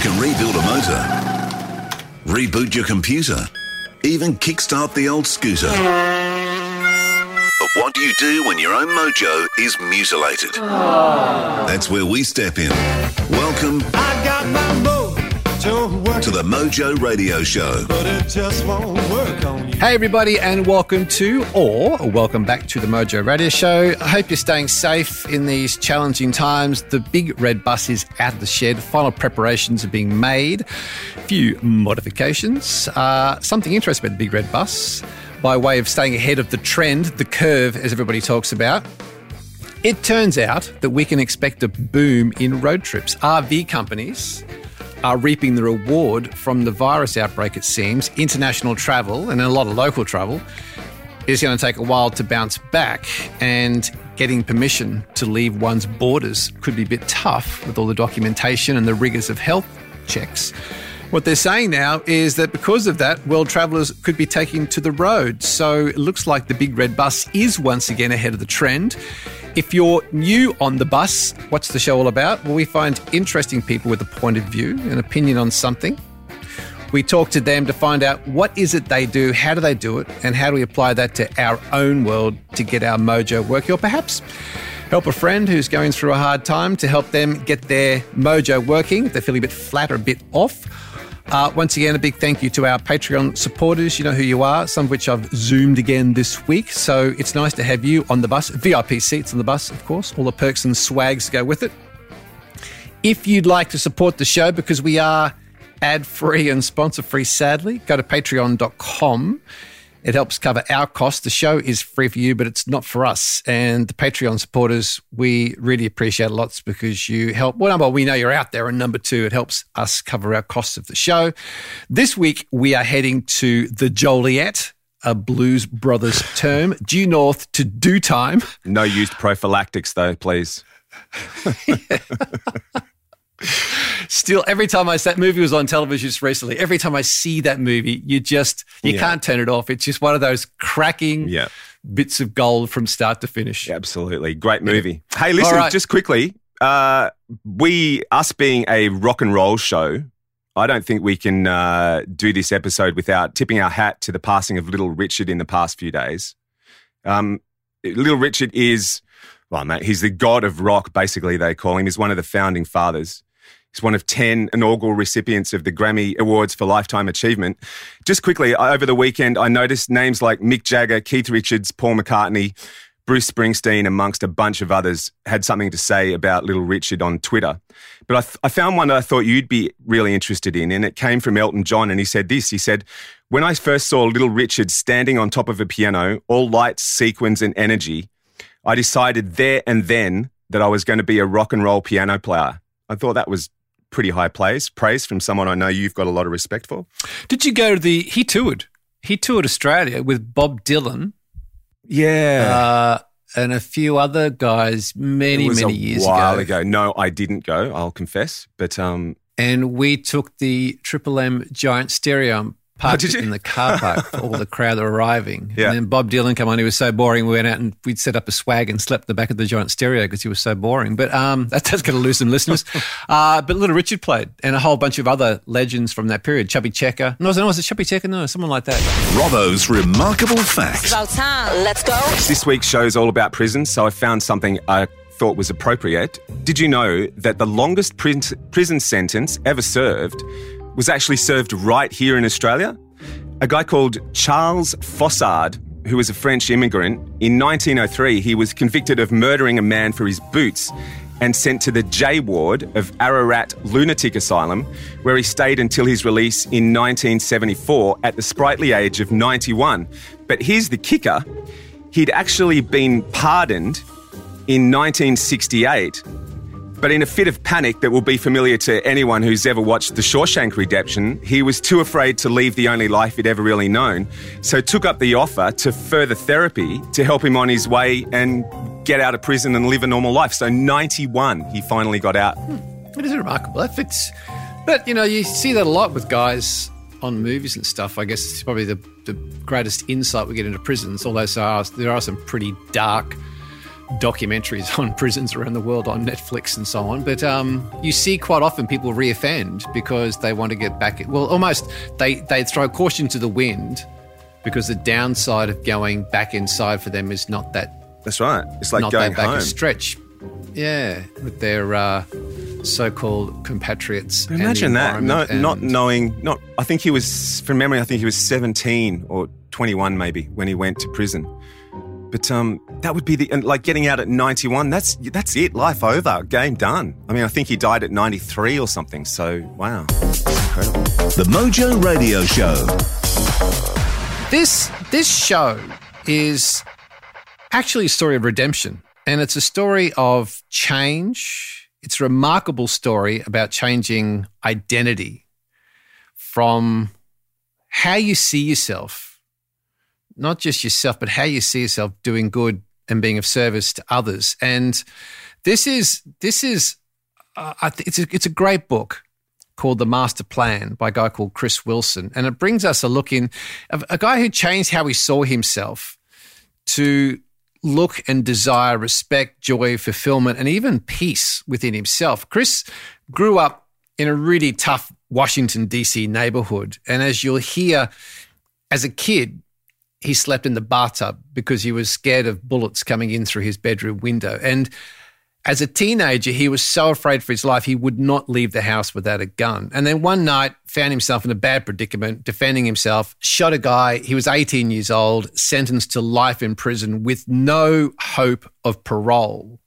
You can rebuild a motor, reboot your computer, even kickstart the old scooter. But what do you do when your own mojo is mutilated? Oh. That's where we step in. Welcome I got my mojo to the Mojo Radio Show. Hey, everybody, and welcome to, or welcome back to the Mojo Radio Show. I hope you're staying safe in these challenging times. The big red bus is out of the shed. Final preparations are being made. A few modifications. Uh, something interesting about the big red bus by way of staying ahead of the trend, the curve, as everybody talks about. It turns out that we can expect a boom in road trips. RV companies are reaping the reward from the virus outbreak, it seems. International travel and a lot of local travel is going to take a while to bounce back, and getting permission to leave one's borders could be a bit tough with all the documentation and the rigors of health checks. What they're saying now is that because of that, world travellers could be taking to the road. So it looks like the big red bus is once again ahead of the trend. If you're new on the bus, what's the show all about? Well, we find interesting people with a point of view, an opinion on something. We talk to them to find out what is it they do, how do they do it, and how do we apply that to our own world to get our mojo working, or perhaps help a friend who's going through a hard time to help them get their mojo working if they're feeling a bit flat or a bit off. Uh, once again, a big thank you to our Patreon supporters. You know who you are, some of which I've zoomed again this week. So it's nice to have you on the bus. VIP seats on the bus, of course. All the perks and swags go with it. If you'd like to support the show, because we are ad free and sponsor free, sadly, go to patreon.com. It helps cover our costs. The show is free for you, but it's not for us. And the Patreon supporters, we really appreciate lots because you help. Well, number one, we know you're out there. And number two, it helps us cover our costs of the show. This week, we are heading to the Joliet, a Blues Brothers term, due north to do time. No used prophylactics, though, please. Still, every time I that movie was on television just recently, every time I see that movie, you just you Yeah. can't turn it off. It's just one of those cracking Yeah. bits of gold from start to finish. Absolutely. Great movie. Hey, listen, right. just quickly, uh, we, us being a rock and roll show, I don't think we can uh, do this episode without tipping our hat to the passing of Little Richard in the past few days. Um, Little Richard is, well, mate, he's the god of rock, basically, they call him. He's one of the founding fathers. He's one of 10 inaugural recipients of the Grammy Awards for Lifetime Achievement. Just quickly, uh, over the weekend, I noticed names like Mick Jagger, Keith Richards, Paul McCartney, Bruce Springsteen, amongst a bunch of others, had something to say about Little Richard on Twitter. But I, th- I found one that I thought you'd be really interested in, and it came from Elton John. And he said this He said, When I first saw Little Richard standing on top of a piano, all lights, sequins, and energy, I decided there and then that I was going to be a rock and roll piano player. I thought that was pretty high praise, praise from someone I know you've got a lot of respect for. Did you go to the? He toured. He toured Australia with Bob Dylan Yeah. uh, and a few other guys many many a years while ago. ago. No, I didn't go. I'll confess, but um, And we took the Triple M giant stereo parked Oh, it in the car park for all the crowd that were arriving. Yeah. And then Bob Dylan came on. He was so boring. We went out and we'd set up a swag and slept in the back of the giant stereo because he was so boring. But um, that, that's going to lose some listeners. Uh, but Little Richard played and a whole bunch of other legends from that period. Chubby Checker. No, was it, no, was it Chubby Checker? No, someone like that. Robbo's remarkable facts. About time. Let's go. This week's show is all about prisons, so I found something I thought was appropriate. Did you know that the longest prin- prison sentence ever served was actually served right here in Australia? A guy called Charles Fossard, who was a French immigrant, in 1903 he was convicted of murdering a man for his boots and sent to the J Ward of Ararat Lunatic Asylum, where he stayed until his release in 1974 at the sprightly age of 91. But here's the kicker he'd actually been pardoned in 1968. But in a fit of panic that will be familiar to anyone who's ever watched The Shawshank Redemption, he was too afraid to leave the only life he'd ever really known. So took up the offer to further therapy to help him on his way and get out of prison and live a normal life. So 91, he finally got out. Hmm, it is remarkable. That fits. But, you know, you see that a lot with guys on movies and stuff. I guess it's probably the, the greatest insight we get into prisons, although are, there are some pretty dark documentaries on prisons around the world on Netflix and so on. But um, you see quite often people reoffend because they want to get back. Well, almost they, they throw caution to the wind because the downside of going back inside for them is not that That's right. It's like not going that back home. a stretch. Yeah, with their uh, so-called compatriots. Imagine that. No, not knowing. Not. I think he was from memory. I think he was seventeen or twenty-one, maybe, when he went to prison. But um, that would be the and like getting out at ninety-one. That's that's it. Life over. Game done. I mean, I think he died at ninety-three or something. So wow, incredible. The Mojo Radio Show. This this show is actually a story of redemption, and it's a story of change. It's a remarkable story about changing identity from how you see yourself, not just yourself, but how you see yourself doing good and being of service to others. And this is this is uh, th- it's a, it's a great book called The Master Plan by a guy called Chris Wilson. And it brings us a look in a guy who changed how he saw himself to look and desire respect, joy, fulfillment, and even peace within himself. Chris grew up in a really tough Washington, D.C. neighborhood. And as you'll hear, as a kid, he slept in the bathtub because he was scared of bullets coming in through his bedroom window. And as a teenager, he was so afraid for his life, he would not leave the house without a gun. And then one night, found himself in a bad predicament, defending himself, shot a guy. He was 18 years old, sentenced to life in prison with no hope of parole.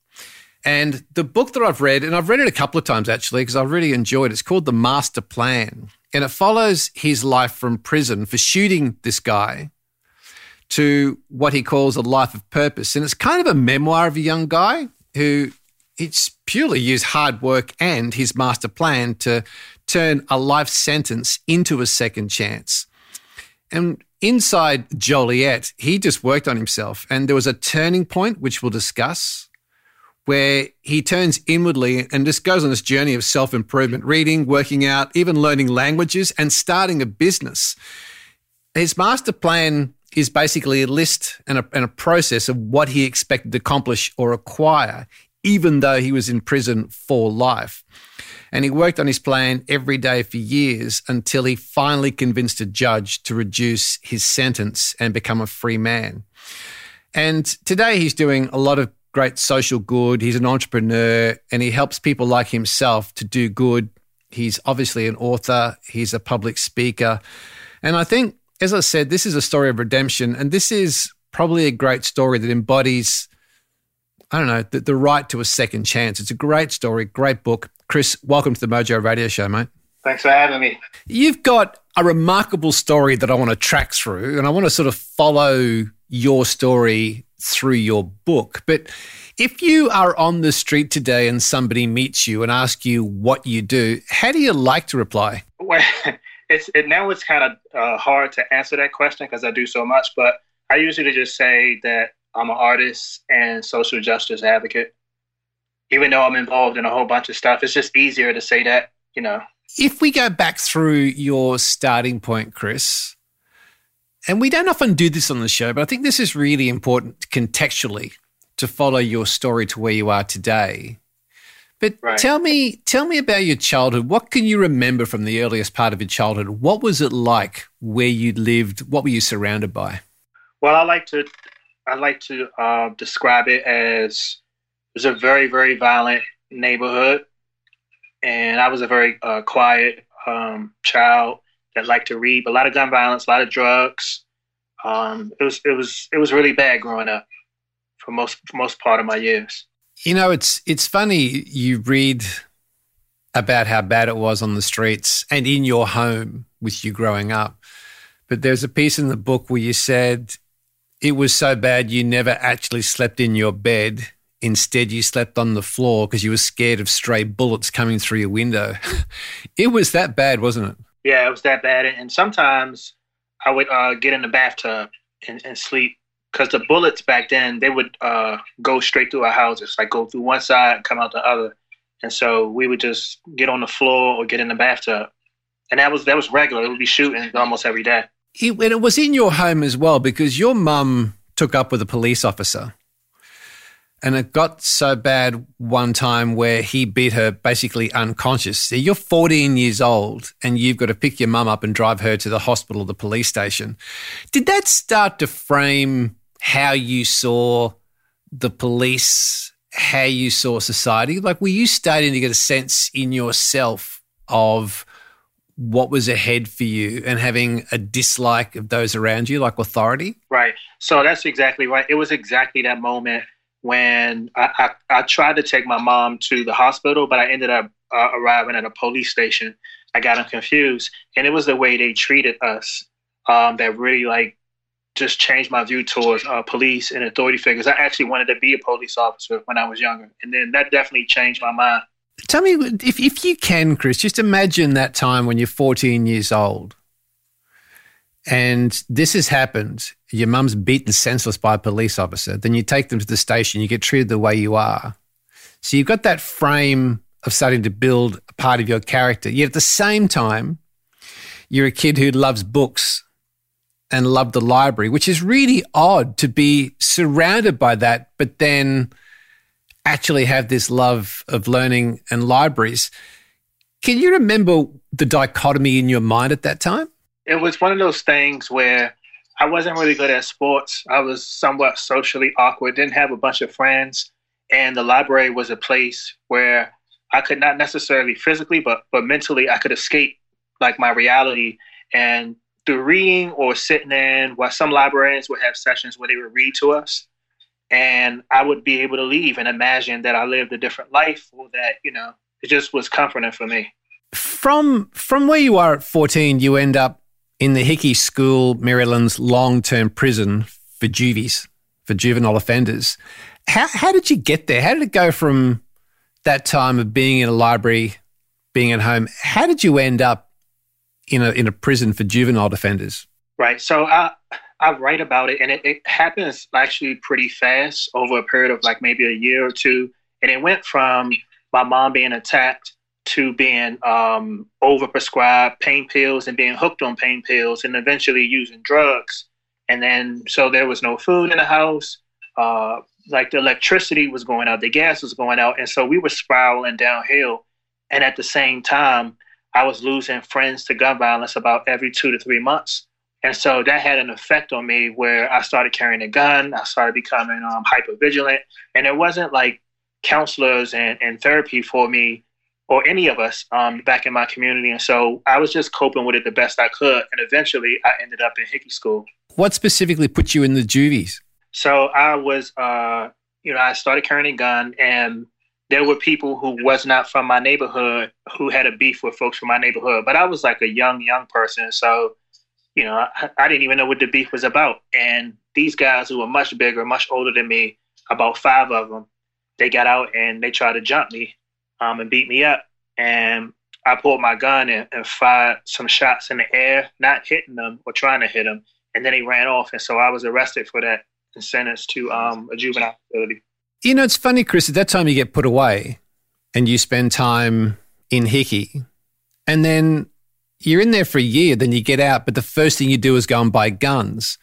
And the book that I've read, and I've read it a couple of times actually, because I really enjoyed it, it's called The Master Plan. And it follows his life from prison for shooting this guy to what he calls a life of purpose. And it's kind of a memoir of a young guy who it's purely used hard work and his master plan to turn a life sentence into a second chance. And inside Joliet, he just worked on himself. And there was a turning point, which we'll discuss, where he turns inwardly and just goes on this journey of self improvement, reading, working out, even learning languages, and starting a business. His master plan is basically a list and a, and a process of what he expected to accomplish or acquire, even though he was in prison for life. And he worked on his plan every day for years until he finally convinced a judge to reduce his sentence and become a free man. And today he's doing a lot of great social good. He's an entrepreneur and he helps people like himself to do good. He's obviously an author, he's a public speaker. And I think, as I said, this is a story of redemption. And this is probably a great story that embodies, I don't know, the, the right to a second chance. It's a great story, great book. Chris, welcome to the Mojo Radio Show, mate. Thanks for having me. You've got a remarkable story that I want to track through, and I want to sort of follow your story through your book. But if you are on the street today and somebody meets you and asks you what you do, how do you like to reply? Well, it's it, now it's kind of uh, hard to answer that question because I do so much. But I usually just say that I'm an artist and social justice advocate. Even though I'm involved in a whole bunch of stuff, it's just easier to say that. You know, If we go back through your starting point, Chris, and we don't often do this on the show, but I think this is really important contextually to follow your story to where you are today. But Right. tell me, tell me about your childhood. What can you remember from the earliest part of your childhood? What was it like where you lived? What were you surrounded by? well, I like to I like to uh, describe it as it was a very very violent neighborhood, and I was a very uh, quiet um, child that liked to read. A lot of gun violence, a lot of drugs. Um, it was it was it was really bad growing up for most for most part of my years. You know, it's it's funny you read about how bad it was on the streets and in your home with you growing up. But there's a piece in the book where you said it was so bad you never actually slept in your bed. Instead, you slept on the floor because you were scared of stray bullets coming through your window. it was that bad, wasn't it? Yeah, it was that bad. And sometimes I would uh, get in the bathtub and, and sleep because the bullets back then they would uh, go straight through our houses, like go through one side come out the other. And so we would just get on the floor or get in the bathtub, and that was that was regular. It would be shooting almost every day. It, and it was in your home as well because your mum took up with a police officer. and it got so bad one time where he beat her basically unconscious. So you're 14 years old and you've got to pick your mum up and drive her to the hospital the police station. Did that start to frame how you saw the police, how you saw society? Like, were you starting to get a sense in yourself of what was ahead for you and having a dislike of those around you, like authority? Right. So that's exactly right. It was exactly that moment when I, I, I, tried to take my mom to the hospital, but I ended up uh, arriving at a police station. I got them confused, and it was the way they treated us um, that really like just changed my view towards uh, police and authority figures. I actually wanted to be a police officer when I was younger, and then that definitely changed my mind. Tell me if if you can, Chris. Just imagine that time when you're 14 years old, and this has happened your mum's beaten senseless by a police officer, then you take them to the station, you get treated the way you are. So you've got that frame of starting to build a part of your character. Yet at the same time, you're a kid who loves books and loved the library, which is really odd to be surrounded by that, but then actually have this love of learning and libraries. Can you remember the dichotomy in your mind at that time? It was one of those things where I wasn't really good at sports. I was somewhat socially awkward, didn't have a bunch of friends. And the library was a place where I could not necessarily physically, but but mentally I could escape like my reality. And through reading or sitting in, while some librarians would have sessions where they would read to us, and I would be able to leave and imagine that I lived a different life or that, you know, it just was comforting for me. From from where you are at 14, you end up in the Hickey School, Maryland's long term prison for juvies, for juvenile offenders. How, how did you get there? How did it go from that time of being in a library, being at home? How did you end up in a, in a prison for juvenile offenders? Right. So I, I write about it, and it, it happens actually pretty fast over a period of like maybe a year or two. And it went from my mom being attacked to being um, overprescribed pain pills and being hooked on pain pills and eventually using drugs. And then, so there was no food in the house. Uh, like the electricity was going out, the gas was going out. And so we were spiraling downhill. And at the same time, I was losing friends to gun violence about every two to three months. And so that had an effect on me where I started carrying a gun. I started becoming um, hyper vigilant. And it wasn't like counselors and, and therapy for me or any of us um, back in my community. And so I was just coping with it the best I could. And eventually I ended up in Hickey School. What specifically put you in the juvies? So I was, uh, you know, I started carrying a gun and there were people who was not from my neighborhood who had a beef with folks from my neighborhood. But I was like a young, young person. So, you know, I, I didn't even know what the beef was about. And these guys who were much bigger, much older than me, about five of them, they got out and they tried to jump me um, and beat me up. And I pulled my gun and, and, fired some shots in the air, not hitting them or trying to hit them. And then he ran off. And so I was arrested for that and sentenced to um, a juvenile facility. You know, it's funny, Chris, at that time you get put away and you spend time in Hickey. And then you're in there for a year, then you get out, but the first thing you do is go and buy guns.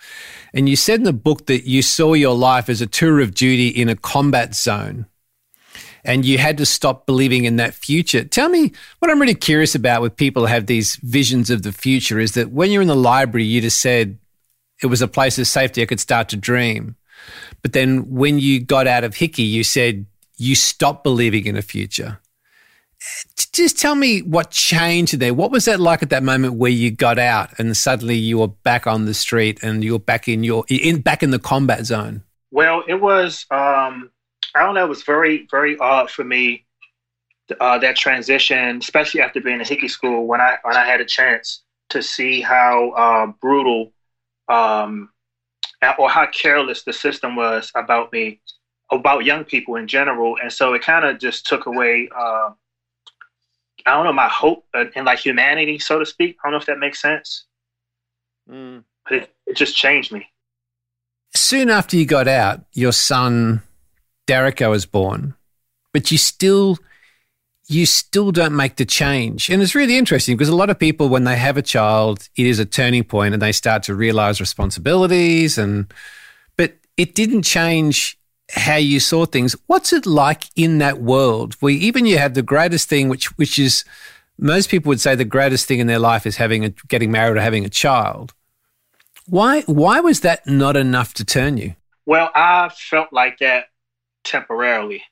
And you said in the book that you saw your life as a tour of duty in a combat zone and you had to stop believing in that future. Tell me what I'm really curious about with people who have these visions of the future is that when you're in the library, you just said it was a place of safety I could start to dream. But then when you got out of Hickey, you said you stopped believing in a future. Just tell me what changed there. What was that like at that moment where you got out and suddenly you were back on the street and you're back in your in back in the combat zone? Well, it was um, I don't know. It was very, very odd for me uh, that transition, especially after being in Hickey School, when I when I had a chance to see how uh, brutal um, or how careless the system was about me, about young people in general, and so it kind of just took away. Uh, I don't know my hope in like humanity, so to speak. I don't know if that makes sense, mm. but it, it just changed me. Soon after you got out, your son Darico was born, but you still you still don't make the change. And it's really interesting because a lot of people, when they have a child, it is a turning point and they start to realize responsibilities. And, but it didn't change how you saw things. What's it like in that world where even you have the greatest thing, which which is most people would say the greatest thing in their life is having a, getting married or having a child. Why why was that not enough to turn you? Well, I felt like that temporarily.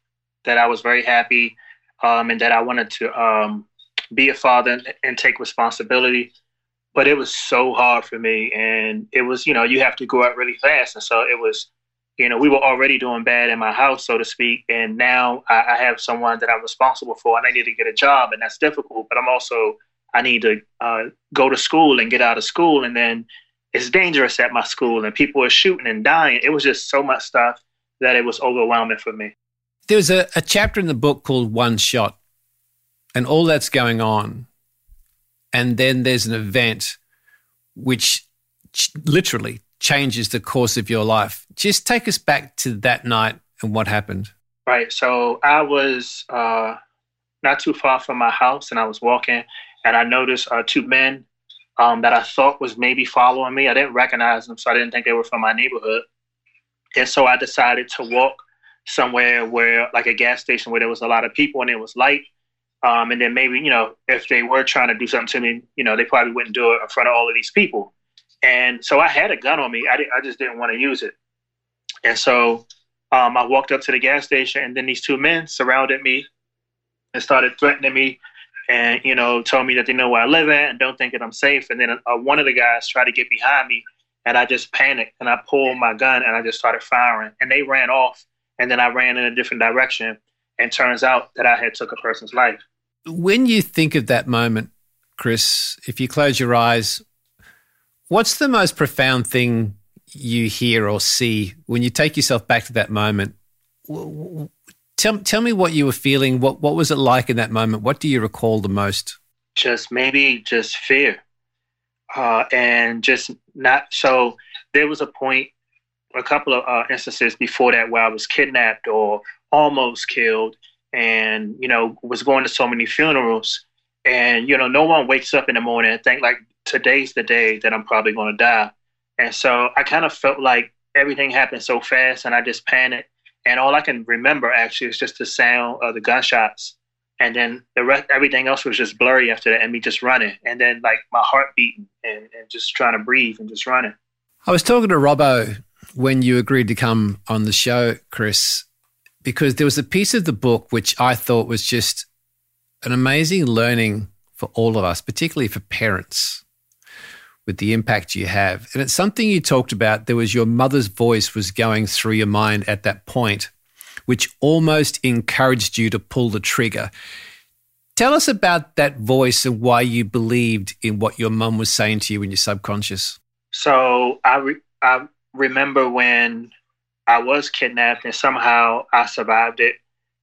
That I was very happy, um, and that I wanted to um, be a father and, and take responsibility. But it was so hard for me, and it was you know you have to go out really fast, and so it was you know, we were already doing bad in my house, so to speak, and now I, I, have someone that I'm responsible for, and I need to get a job, and that's difficult. But I'm also I need to uh, go to school and get out of school, and then it's dangerous at my school, and people are shooting and dying. It was just so much stuff that it was overwhelming for me. There's a, a chapter in the book called One Shot, and all that's going on, and then there's an event which literally changes the course of your life. Just take us back to that night and what happened. Right. So I was uh, not too far from my house and I was walking and I noticed uh, two men um, that I thought was maybe following me. I didn't recognize them, so I didn't think they were from my neighborhood. And so I decided to walk somewhere where, like a gas station where there was a lot of people and it was light. Um, and then maybe, you know, if they were trying to do something to me, you know, they probably wouldn't do it in front of all of these people. And so I had a gun on me. I, I just didn't want to use it. And so um, I walked up to the gas station, and then these two men surrounded me and started threatening me and, you know, told me that they know where I live at and don't think that I'm safe. And then uh, one of the guys tried to get behind me, and I just panicked and I pulled my gun and I just started firing. And they ran off, and then I ran in a different direction. And turns out that I had took a person's life. When you think of that moment, Chris, if you close your eyes, What's the most profound thing you hear or see when you take yourself back to that moment? Tell, tell me what you were feeling. What, what was it like in that moment? What do you recall the most? Just maybe just fear. Uh, and just not so. There was a point, a couple of uh, instances before that where I was kidnapped or almost killed, and you know was going to so many funerals, and you know no one wakes up in the morning and think like today's the day that I'm probably going to die. And so I kind of felt like everything happened so fast and I just panicked. And all I can remember actually is just the sound of the gunshots. And then the rest, everything else was just blurry after that and me just running. And then like my heart beating and, and just trying to breathe and just running. I was talking to Robbo when you agreed to come on the show, Chris, because there was a piece of the book which I thought was just an amazing learning for all of us, particularly for parents with the impact you have. And it's something you talked about. There was your mother's voice was going through your mind at that point, which almost encouraged you to pull the trigger. Tell us about that voice and why you believed in what your mum was saying to you in your subconscious. So I, re- I remember when I was kidnapped and somehow I survived it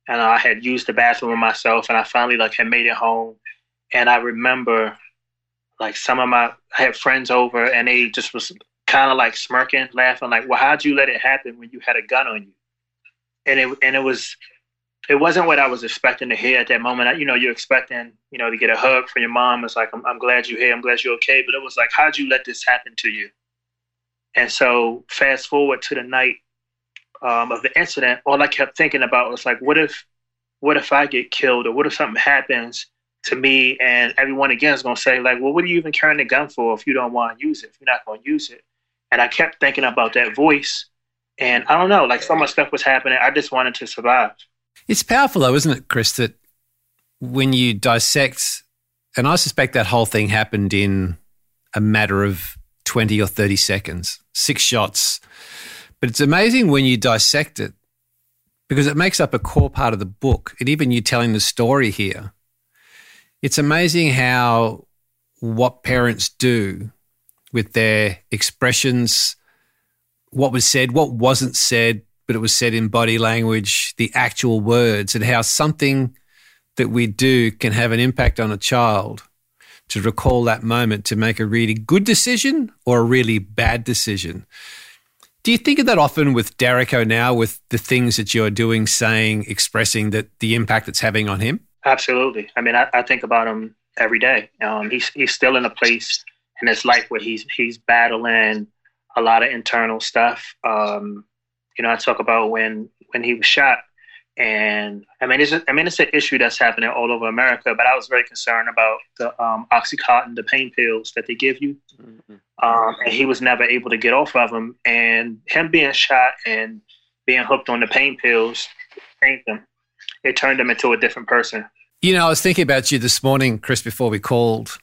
and I had used the bathroom myself and I finally like had made it home. And I remember like some of my I had friends over and they just was kind of like smirking, laughing, like, "Well, how'd you let it happen when you had a gun on you?" And it and it was it wasn't what I was expecting to hear at that moment. You know, you're expecting you know to get a hug from your mom. It's like, "I'm, I'm glad you're here. I'm glad you're okay." But it was like, "How'd you let this happen to you?" And so, fast forward to the night um, of the incident, all I kept thinking about was like, "What if, what if I get killed, or what if something happens?" to me, and everyone again is going to say, like, well, what are you even carrying the gun for if you don't want to use it, if you're not going to use it? And I kept thinking about that voice. And I don't know, like so much stuff was happening. I just wanted to survive. It's powerful, though, isn't it, Chris, that when you dissect, and I suspect that whole thing happened in a matter of 20 or 30 seconds, six shots. But it's amazing when you dissect it because it makes up a core part of the book. And even you telling the story here, it's amazing how what parents do with their expressions, what was said, what wasn't said, but it was said in body language, the actual words, and how something that we do can have an impact on a child to recall that moment to make a really good decision or a really bad decision. Do you think of that often with Darico now, with the things that you're doing, saying, expressing that the impact it's having on him? Absolutely. I mean, I, I think about him every day. Um, he's he's still in a place in his life where he's he's battling a lot of internal stuff. Um, you know, I talk about when when he was shot. And I mean, it's a, I mean, it's an issue that's happening all over America. But I was very concerned about the um, OxyContin, the pain pills that they give you. Mm-hmm. Um, and he was never able to get off of them. And him being shot and being hooked on the pain pills changed him. It turned him into a different person. You know, I was thinking about you this morning, Chris, before we called,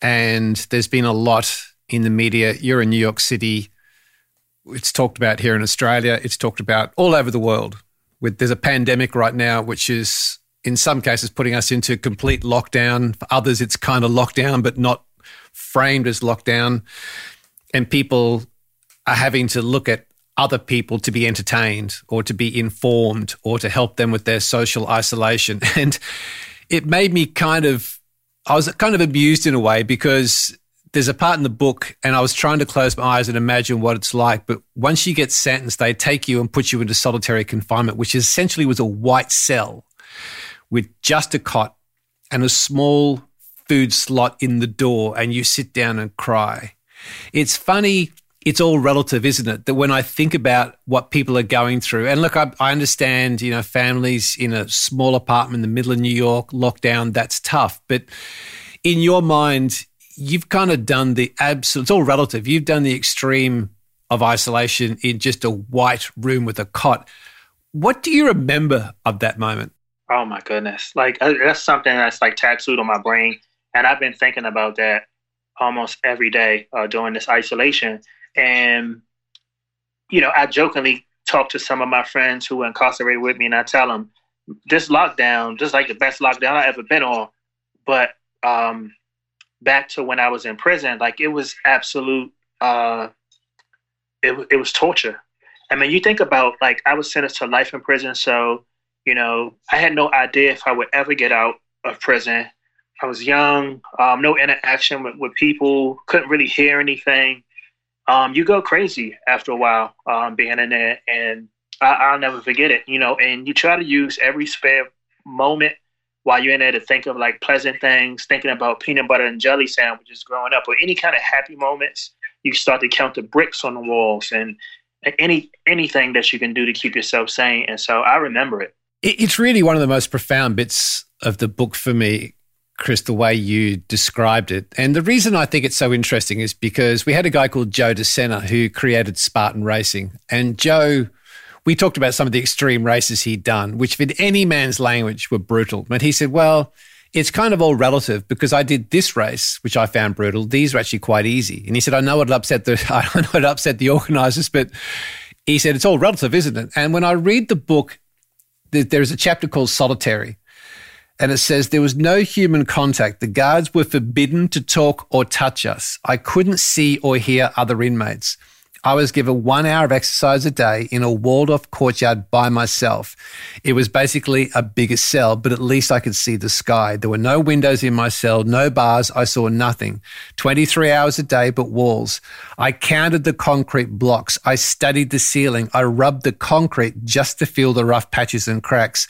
and there's been a lot in the media. You're in New York City. It's talked about here in Australia. It's talked about all over the world. With there's a pandemic right now, which is in some cases putting us into complete lockdown. For others, it's kind of lockdown, but not framed as lockdown. And people are having to look at other people to be entertained or to be informed or to help them with their social isolation. And it made me kind of, I was kind of amused in a way because there's a part in the book and I was trying to close my eyes and imagine what it's like. But once you get sentenced, they take you and put you into solitary confinement, which essentially was a white cell with just a cot and a small food slot in the door and you sit down and cry. It's funny it's all relative, isn't it? That when I think about what people are going through, and look, I, I, understand, you know, families in a small apartment in the middle of New York, lockdown, that's tough. But in your mind, you've kind of done the absolute, it's all relative. You've done the extreme of isolation in just a white room with a cot. What do you remember of that moment? Oh my goodness. Like, uh, that's something that's like tattooed on my brain. And I've been thinking about that almost every day uh, during this isolation and, you know, I jokingly talk to some of my friends who were incarcerated with me and I tell them this lockdown, just like the best lockdown I've ever been on. But um, back to when I was in prison, like it was absolute, uh, it, it was torture. I mean, you think about like I was sentenced to life in prison. So, you know, I had no idea if I would ever get out of prison. I was young, um, no interaction with, with people, couldn't really hear anything um, you go crazy after a while um, being in there, and I, will never forget it. You know, and you try to use every spare moment while you're in there to think of like pleasant things, thinking about peanut butter and jelly sandwiches growing up, or any kind of happy moments. You start to count the bricks on the walls and any anything that you can do to keep yourself sane. And so I remember it. It's really one of the most profound bits of the book for me Chris, the way you described it. And the reason I think it's so interesting is because we had a guy called Joe DeSena who created Spartan Racing. And Joe, we talked about some of the extreme races he'd done, which in any man's language were brutal. But he said, well, it's kind of all relative because I did this race, which I found brutal. These were actually quite easy. And he said, I know it'll upset the, I know it'll upset the organizers, but he said, it's all relative, isn't it? And when I read the book, there's a chapter called Solitary and it says there was no human contact. The guards were forbidden to talk or touch us. I couldn't see or hear other inmates. I was given one hour of exercise a day in a walled off courtyard by myself. It was basically a bigger cell, but at least I could see the sky. There were no windows in my cell, no bars. I saw nothing. 23 hours a day, but walls. I counted the concrete blocks. I studied the ceiling. I rubbed the concrete just to feel the rough patches and cracks.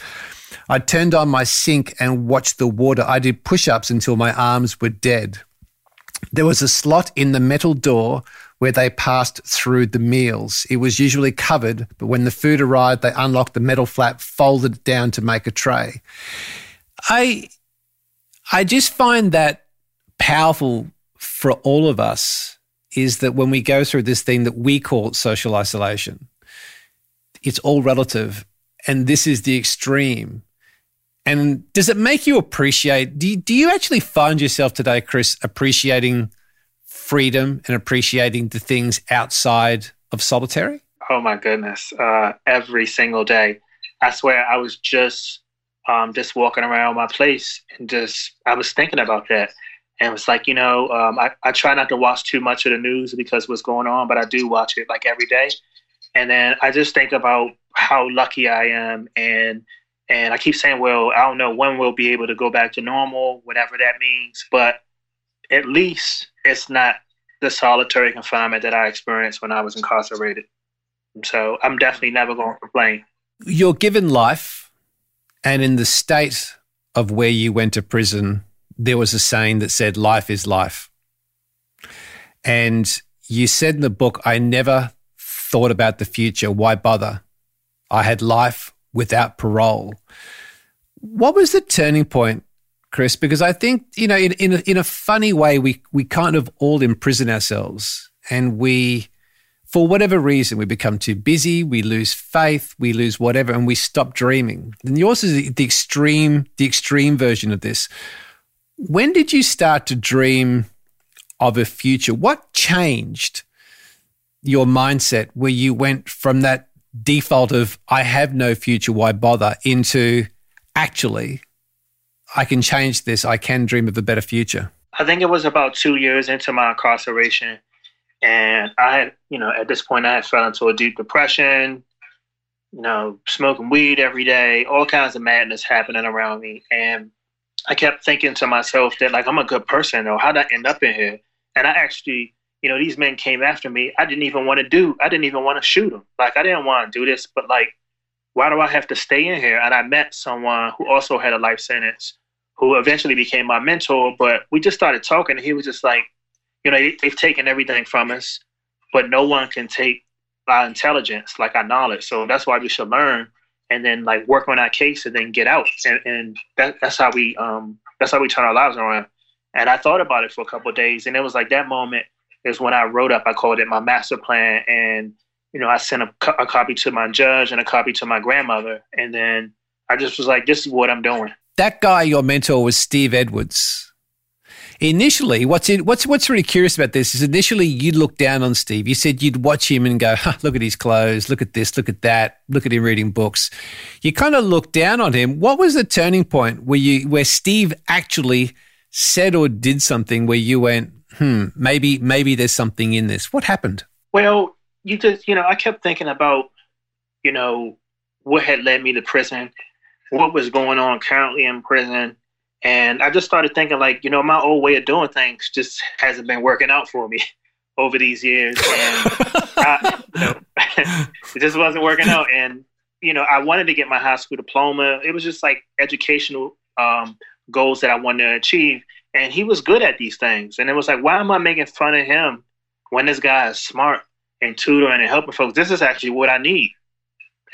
I turned on my sink and watched the water. I did push ups until my arms were dead. There was a slot in the metal door where they passed through the meals. It was usually covered, but when the food arrived, they unlocked the metal flap, folded it down to make a tray. I, I just find that powerful for all of us is that when we go through this thing that we call social isolation, it's all relative. And this is the extreme. And does it make you appreciate? Do you, do you actually find yourself today, Chris, appreciating freedom and appreciating the things outside of solitary? Oh my goodness! Uh, every single day, I swear, I was just um, just walking around my place and just I was thinking about that, and it was like you know um, I I try not to watch too much of the news because what's going on, but I do watch it like every day, and then I just think about how lucky I am and and I keep saying, well, I don't know when we'll be able to go back to normal, whatever that means. But at least it's not the solitary confinement that I experienced when I was incarcerated. So I'm definitely never going to complain. You're given life, and in the state of where you went to prison, there was a saying that said, life is life. And you said in the book, I never thought about the future. Why bother? I had life without parole. What was the turning point, Chris? Because I think, you know, in, in, a, in a funny way, we, we kind of all imprison ourselves and we, for whatever reason, we become too busy, we lose faith, we lose whatever, and we stop dreaming. And yours is the extreme, the extreme version of this. When did you start to dream of a future? What changed your mindset where you went from that default of I have no future, why bother, into actually I can change this, I can dream of a better future? I think it was about two years into my incarceration. And I had, you know, at this point, I had fell into a deep depression, you know, smoking weed every day, all kinds of madness happening around me. And I kept thinking to myself that, like, I'm a good person, or how'd I end up in here? And I actually you know, these men came after me. I didn't even want to do, I didn't even want to shoot them. Like, I didn't want to do this, but like, why do I have to stay in here? And I met someone who also had a life sentence who eventually became my mentor, but we just started talking and he was just like, you know, they, they've taken everything from us, but no one can take our intelligence, like our knowledge. So that's why we should learn and then like work on our case and then get out. And, and that, that's how we, um, that's how we turn our lives around. And I thought about it for a couple days and it was like that moment is when I wrote up, I called it my master plan. And, you know, I sent a, a copy to my judge and a copy to my grandmother. And then I just was like, this is what I'm doing. That guy, your mentor, was Steve Edwards. Initially, what's in, what's what's really curious about this is initially you looked down on Steve. You said you'd watch him and go, huh, "Look at his clothes, look at this, look at that, look at him reading books." You kind of looked down on him. What was the turning point where you where Steve actually said or did something where you went, hmm, maybe maybe there's something in this. What happened? Well, you just you know, I kept thinking about, you know, what had led me to prison, what was going on currently in prison. And I just started thinking like, you know, my old way of doing things just hasn't been working out for me over these years. And I, you know, it just wasn't working out. And, you know, I wanted to get my high school diploma. It was just like educational um, goals that I wanted to achieve and he was good at these things. And it was like, why am I making fun of him when this guy is smart and tutoring and helping folks? This is actually what I need.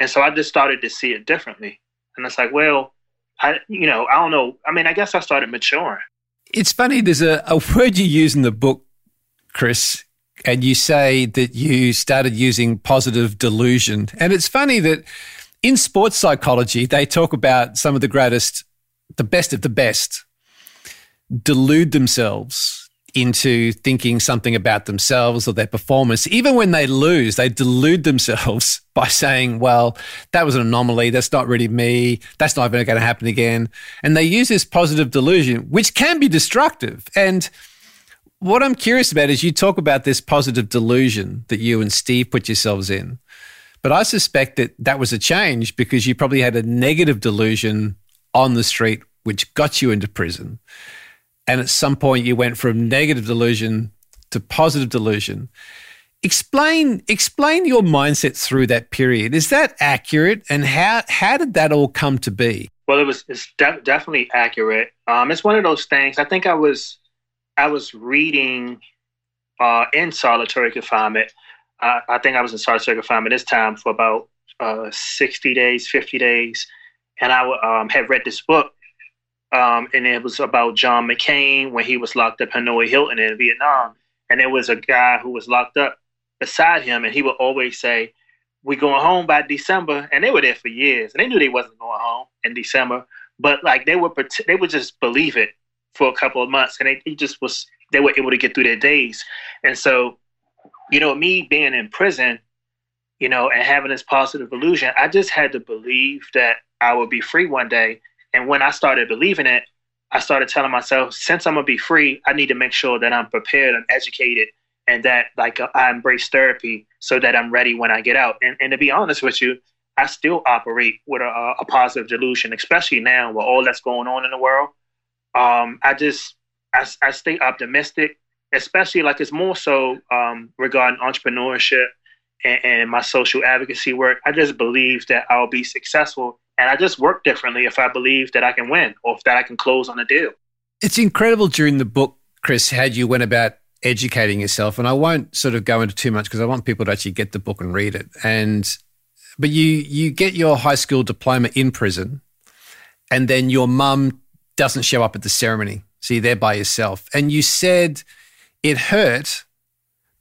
And so I just started to see it differently. And it's like, well, I, you know, I don't know. I mean, I guess I started maturing. It's funny. There's a, a word you use in the book, Chris, and you say that you started using positive delusion. And it's funny that in sports psychology, they talk about some of the greatest, the best of the best delude themselves into thinking something about themselves or their performance. Even when they lose, they delude themselves by saying, well, that was an anomaly. That's not really me. That's not going to happen again. And they use this positive delusion, which can be destructive. And what I'm curious about is you talk about this positive delusion that you and Steve put yourselves in. But I suspect that that was a change because you probably had a negative delusion on the street, which got you into prison. And at some point, you went from negative delusion to positive delusion. Explain explain your mindset through that period. Is that accurate? And how how did that all come to be? Well, it was it's de- definitely accurate. Um, it's one of those things. I think I was I was reading uh, in solitary confinement. Uh, I think I was in solitary confinement this time for about uh, 60 days, 50 days. And I um, had read this book um, and it was about John McCain when he was locked up Hanoi Hilton in Vietnam. And there was a guy who was locked up beside him, and he would always say, "We going home by December." And they were there for years, and they knew they wasn't going home in December. But like they would, they would just believe it for a couple of months, and they, just was they were able to get through their days. And so, you know, me being in prison, you know, and having this positive illusion, I just had to believe that I would be free one day and when I started believing it, I started telling myself, since I'm gonna be free, I need to make sure that I'm prepared and educated, and that like I embrace therapy so that I'm ready when I get out. And, and to be honest with you, I still operate with a, a positive delusion, especially now with all that's going on in the world. Um, I just I, I stay optimistic, especially like it's more so um, regarding entrepreneurship and, and my social advocacy work. I just believe that I'll be successful and I just work differently if I believe that I can win or if that I can close on a deal. It's incredible during the book, Chris, how you went about educating yourself. And I won't sort of go into too much because I want people to actually get the book and read it. And but you you get your high school diploma in prison, and then your mum doesn't show up at the ceremony, so you're there by yourself. And you said it hurt,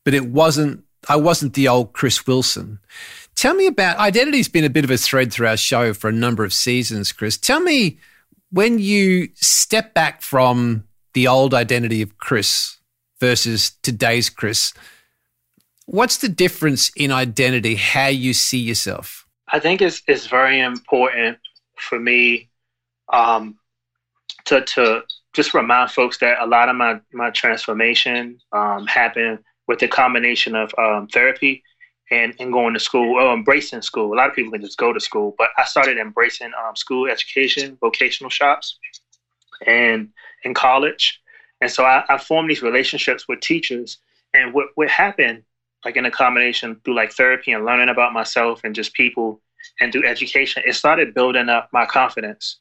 but it wasn't. I wasn't the old Chris Wilson. Tell me about identity's been a bit of a thread through our show for a number of seasons, Chris. Tell me when you step back from the old identity of Chris versus today's Chris, what's the difference in identity, how you see yourself? I think it's it's very important for me um, to to just remind folks that a lot of my my transformation um, happened with the combination of um, therapy and, and going to school or embracing school. A lot of people can just go to school, but I started embracing um, school education, vocational shops, and in college. And so I, I formed these relationships with teachers. And what, what happened, like in a combination through like therapy and learning about myself and just people and through education, it started building up my confidence.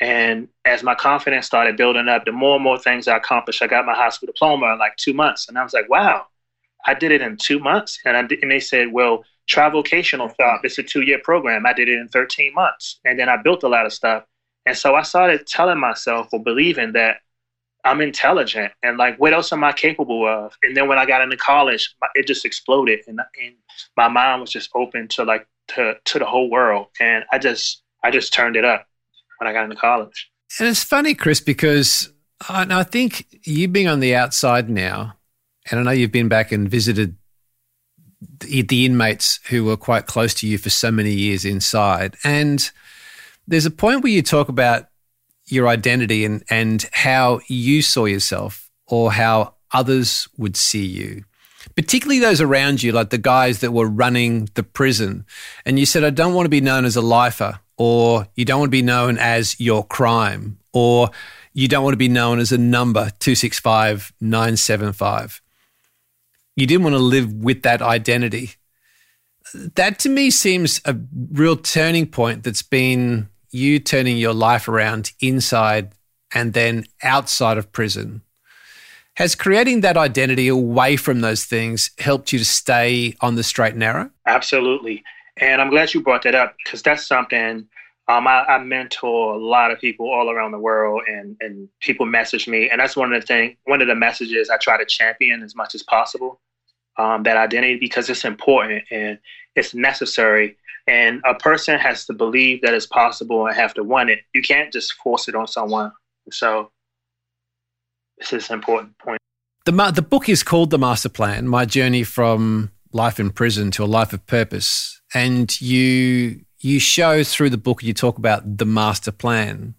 And as my confidence started building up, the more and more things I accomplished, I got my high school diploma in like two months. And I was like, wow, I did it in two months. And, I did, and they said, well, try vocational shop. It's a two year program. I did it in 13 months. And then I built a lot of stuff. And so I started telling myself or believing that I'm intelligent and like, what else am I capable of? And then when I got into college, it just exploded. And, and my mind was just open to like, to, to the whole world. And I just, I just turned it up when I got into college. And it's funny, Chris, because I, I think you being on the outside now, and I know you've been back and visited the, the inmates who were quite close to you for so many years inside. And there's a point where you talk about your identity and, and how you saw yourself or how others would see you, particularly those around you, like the guys that were running the prison. And you said, I don't want to be known as a lifer, or you don't want to be known as your crime, or you don't want to be known as a number 265 975 you didn't want to live with that identity. That to me seems a real turning point that's been you turning your life around inside and then outside of prison. Has creating that identity away from those things helped you to stay on the straight and narrow? Absolutely. And I'm glad you brought that up because that's something um, I, I, mentor a lot of people all around the world, and and people message me, and that's one of the thing. One of the messages I try to champion as much as possible. Um, that identity because it's important and it's necessary. And a person has to believe that it's possible and have to want it. You can't just force it on someone. So this is an important point. The the book is called The Master Plan: My Journey from Life in Prison to a Life of Purpose, and you you show through the book, you talk about the master plan.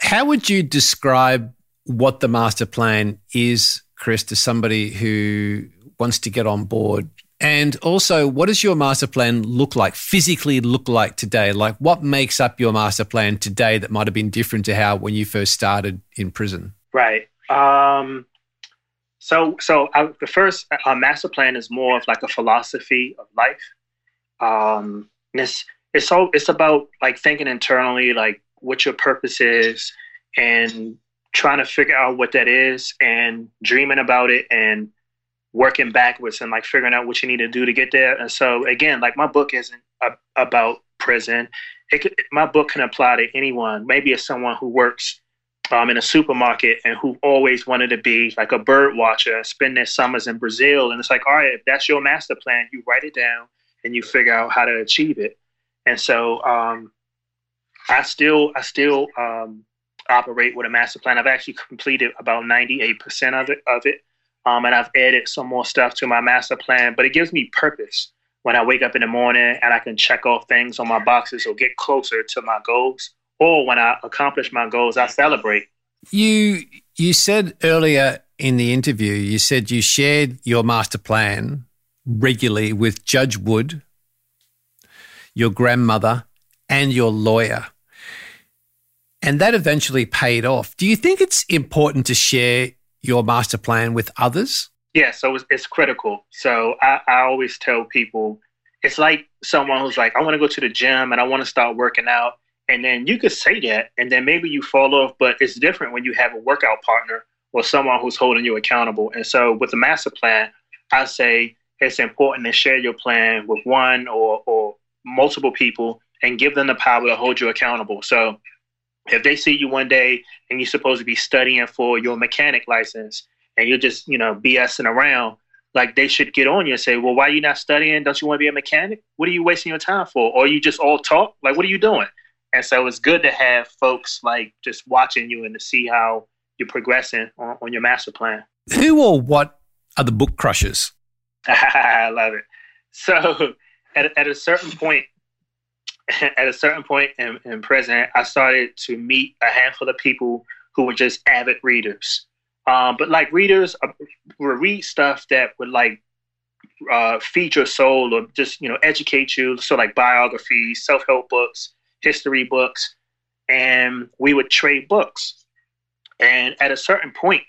How would you describe what the master plan is, Chris, to somebody who wants to get on board? And also, what does your master plan look like, physically look like today? Like, what makes up your master plan today that might have been different to how when you first started in prison? Right. Um, so, so I, the first uh, master plan is more of like a philosophy of life. Um, and it's it's so it's about like thinking internally, like what your purpose is, and trying to figure out what that is, and dreaming about it, and working backwards, and like figuring out what you need to do to get there. And so again, like my book isn't a, about prison. It could, my book can apply to anyone. Maybe it's someone who works um, in a supermarket and who always wanted to be like a bird watcher, spend their summers in Brazil. And it's like, all right, if that's your master plan, you write it down and you figure out how to achieve it. And so um, I still I still um, operate with a master plan. I've actually completed about 98% of it of it. Um, and I've added some more stuff to my master plan, but it gives me purpose when I wake up in the morning and I can check off things on my boxes or get closer to my goals. Or when I accomplish my goals, I celebrate. You you said earlier in the interview, you said you shared your master plan regularly with Judge Wood, your grandmother, and your lawyer. And that eventually paid off. Do you think it's important to share your master plan with others? Yeah, so it's, it's critical. So I, I always tell people it's like someone who's like, I want to go to the gym and I want to start working out. And then you could say that, and then maybe you fall off, but it's different when you have a workout partner or someone who's holding you accountable. And so with the master plan, I say, it's important to share your plan with one or, or multiple people and give them the power to hold you accountable. So if they see you one day and you're supposed to be studying for your mechanic license and you're just, you know, BSing around, like they should get on you and say, well, why are you not studying? Don't you want to be a mechanic? What are you wasting your time for? Or you just all talk? Like, what are you doing? And so it's good to have folks like just watching you and to see how you're progressing on, on your master plan. Who or what are the book crushers? I love it. So at, at a certain point, at a certain point in, in prison, I started to meet a handful of people who were just avid readers. Um, but like readers uh, would read stuff that would like uh, feed your soul or just you know educate you. So like biographies, self help books, history books, and we would trade books. And at a certain point,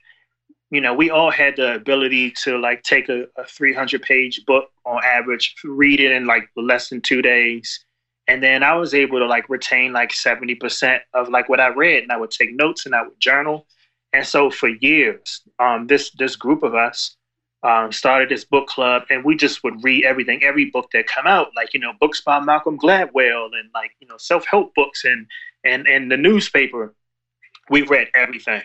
you know, we all had the ability to like take a, a 300 page book on average, read it in like less than two days. And then I was able to like retain like 70% of like what I read and I would take notes and I would journal. And so for years, um, this, this group of us um, started this book club and we just would read everything, every book that come out, like, you know, books by Malcolm Gladwell and like, you know, self-help books and, and, and the newspaper. We read everything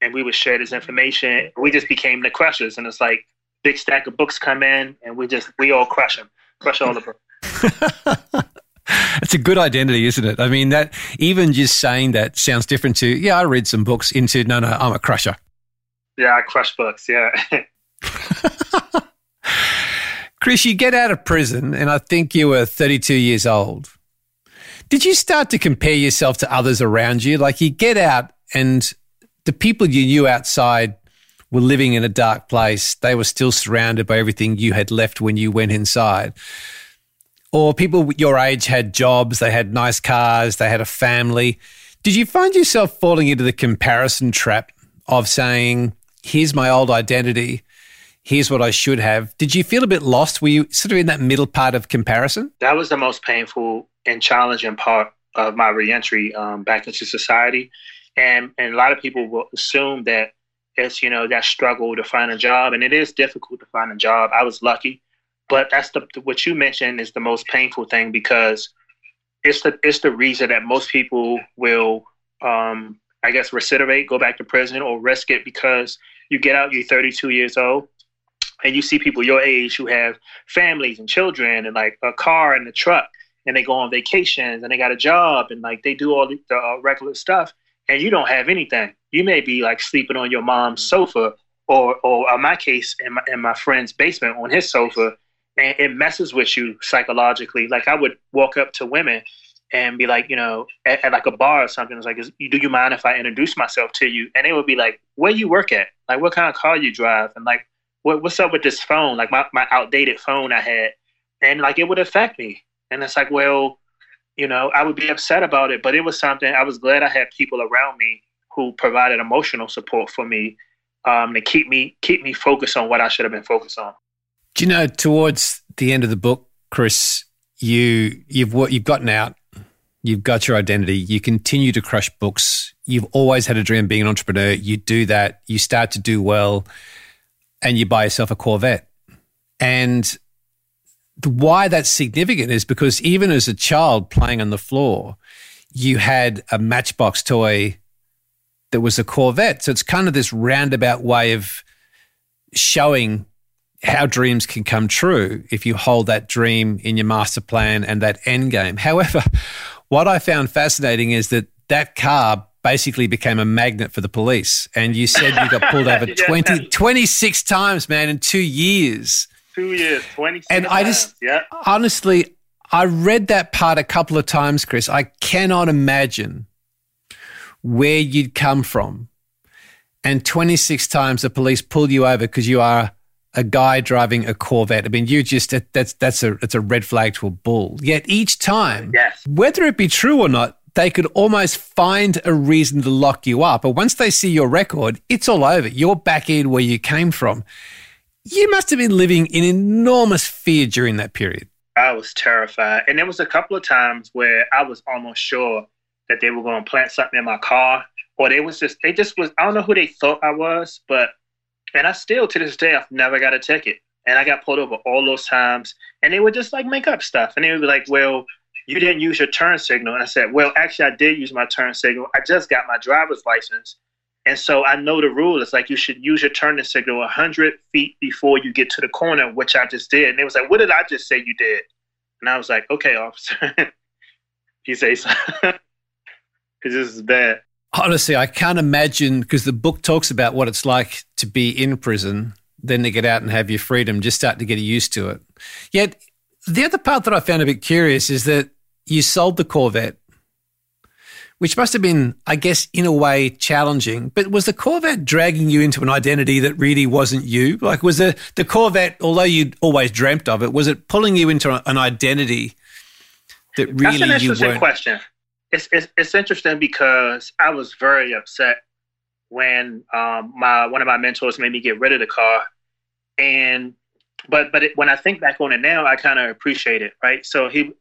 and we would share this information. We just became the crushers, and it's like big stack of books come in, and we just we all crush them, crush all the books. It's a good identity, isn't it? I mean, that even just saying that sounds different to yeah, I read some books. Into no, no, I'm a crusher. Yeah, I crush books. Yeah. Chris, you get out of prison, and I think you were 32 years old. Did you start to compare yourself to others around you? Like you get out, and the people you knew outside were living in a dark place. They were still surrounded by everything you had left when you went inside. Or people your age had jobs, they had nice cars, they had a family. Did you find yourself falling into the comparison trap of saying, here's my old identity, here's what I should have? Did you feel a bit lost? Were you sort of in that middle part of comparison? That was the most painful and challenging part of my reentry um, back into society and and a lot of people will assume that it's you know that struggle to find a job, and it is difficult to find a job. I was lucky, but that's the what you mentioned is the most painful thing because it's the it's the reason that most people will um, I guess recidivate, go back to prison, or risk it because you get out, you're 32 years old, and you see people your age who have families and children and like a car and a truck, and they go on vacations and they got a job and like they do all the, the uh, regular stuff, and you don't have anything. You may be like sleeping on your mom's mm-hmm. sofa, or or in my case, in my, in my friend's basement on his sofa, and it messes with you psychologically. Like I would walk up to women and be like, you know, at, at like a bar or something. It's like, is, do you mind if I introduce myself to you? And they would be like, where you work at? Like, what kind of car you drive? And like, what, what's up with this phone? Like my, my outdated phone I had. And like, it would affect me. And it's like, well, you know, I would be upset about it, but it was something I was glad I had people around me who provided emotional support for me um, to keep me keep me focused on what I should have been focused on. Do you know towards the end of the book, Chris, you you've what you've gotten out, you've got your identity, you continue to crush books. You've always had a dream of being an entrepreneur. You do that, you start to do well, and you buy yourself a Corvette. And why that's significant is because even as a child playing on the floor, you had a matchbox toy that was a Corvette. So it's kind of this roundabout way of showing how dreams can come true if you hold that dream in your master plan and that end game. However, what I found fascinating is that that car basically became a magnet for the police. And you said you got pulled over yeah. 20, 26 times, man, in two years two years, 20 And I just, yeah. honestly, I read that part a couple of times, Chris. I cannot imagine where you'd come from. And 26 times the police pulled you over because you are a guy driving a Corvette. I mean, you just, that's, that's a, it's a red flag to a bull. Yet each time, yes. whether it be true or not, they could almost find a reason to lock you up. But once they see your record, it's all over. You're back in where you came from. You must have been living in enormous fear during that period. I was terrified. And there was a couple of times where I was almost sure that they were going to plant something in my car or they was just they just was I don't know who they thought I was, but and I still to this day I've never got a ticket. And I got pulled over all those times. And they would just like make up stuff. And they would be like, well, you didn't use your turn signal. And I said, well, actually, I did use my turn signal. I just got my driver's license. And so I know the rule. It's like you should use your turning signal 100 feet before you get to the corner, which I just did. And they was like, what did I just say you did? And I was like, okay, officer. he says, because this is bad. Honestly, I can't imagine because the book talks about what it's like to be in prison, then to get out and have your freedom, just start to get used to it. Yet, the other part that I found a bit curious is that you sold the Corvette, which must have been, I guess, in a way challenging. But was the Corvette dragging you into an identity that really wasn't you? Like, was the, the Corvette, although you'd always dreamt of it, was it pulling you into an identity that really wasn't? That's an interesting question. It's, it's it's interesting because I was very upset when um, my one of my mentors made me get rid of the car, and but but it, when I think back on it now, I kind of appreciate it, right? So he,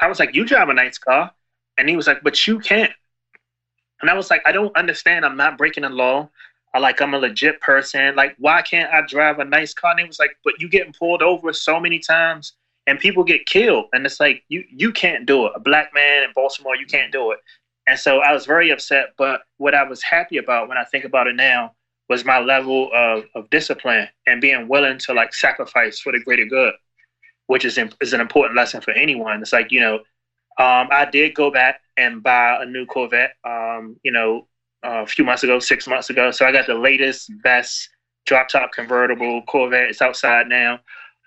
I was like, "You drive a nice car," and he was like, "But you can't." And I was like, "I don't understand. I'm not breaking the law. I like I'm a legit person. Like, why can't I drive a nice car?" And he was like, "But you getting pulled over so many times." and people get killed and it's like you you can't do it a black man in baltimore you can't do it and so i was very upset but what i was happy about when i think about it now was my level of, of discipline and being willing to like sacrifice for the greater good which is, is an important lesson for anyone it's like you know um, i did go back and buy a new corvette um, you know a few months ago six months ago so i got the latest best drop top convertible corvette it's outside now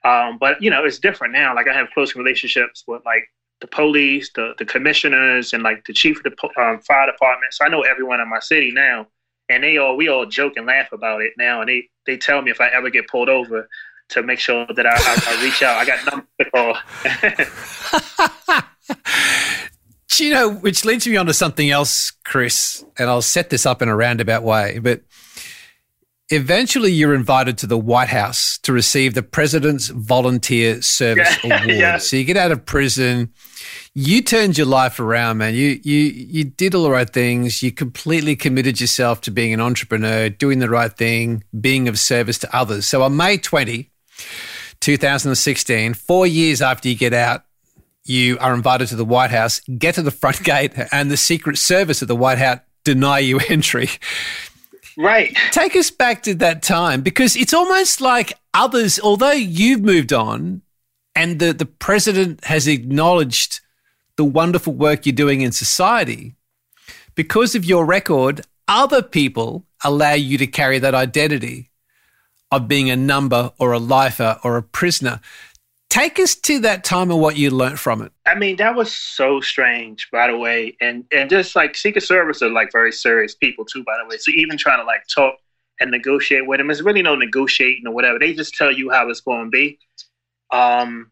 um, but you know, it's different now. Like I have close relationships with like the police, the the commissioners, and like the chief of the um, fire department. So I know everyone in my city now, and they all we all joke and laugh about it now. And they they tell me if I ever get pulled over to make sure that I, I, I reach out. I got numbers to call. Do you know, which leads me on to something else, Chris, and I'll set this up in a roundabout way, but eventually you're invited to the White House to receive the President's Volunteer Service Yeah, Award. yeah. So you get out of prison, you turned your life around, man. You you you did all the right things. You completely committed yourself to being an entrepreneur, doing the right thing, being of service to others. So on May 20, 2016, four years after you get out, you are invited to the White House, get to the front gate, and the Secret Service at the White House deny you entry. right. Take us back to that time because it's almost like others, although you've moved on and the, the president has acknowledged the wonderful work you're doing in society, because of your record, other people allow you to carry that identity of being a number or a lifer or a prisoner. Take us to that time and what you learned from it. I mean, that was so strange, by the way, and and just like Secret Service are like very serious people too, by the way. So even trying to like talk and negotiate with them, it's really no negotiating or whatever. They just tell you how it's going to be. Um,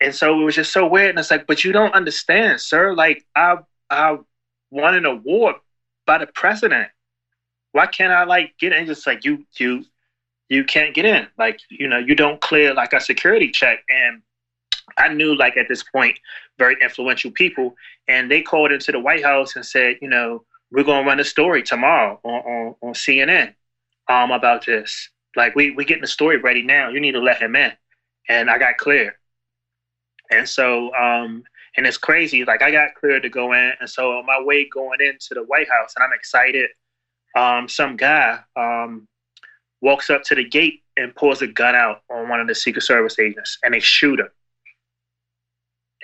and so it was just so weird. And it's like, but you don't understand, sir. Like I I won an award by the president. Why can't I like get in? Just like you you you can't get in. Like you know you don't clear like a security check and. I knew like at this point very influential people, and they called into the White House and said, you know, we're gonna run a story tomorrow on on, on CNN um, about this. Like we we getting the story ready now. You need to let him in, and I got cleared. And so, um, and it's crazy. Like I got cleared to go in, and so on my way going into the White House, and I'm excited. Um, some guy um, walks up to the gate and pulls a gun out on one of the Secret Service agents, and they shoot him.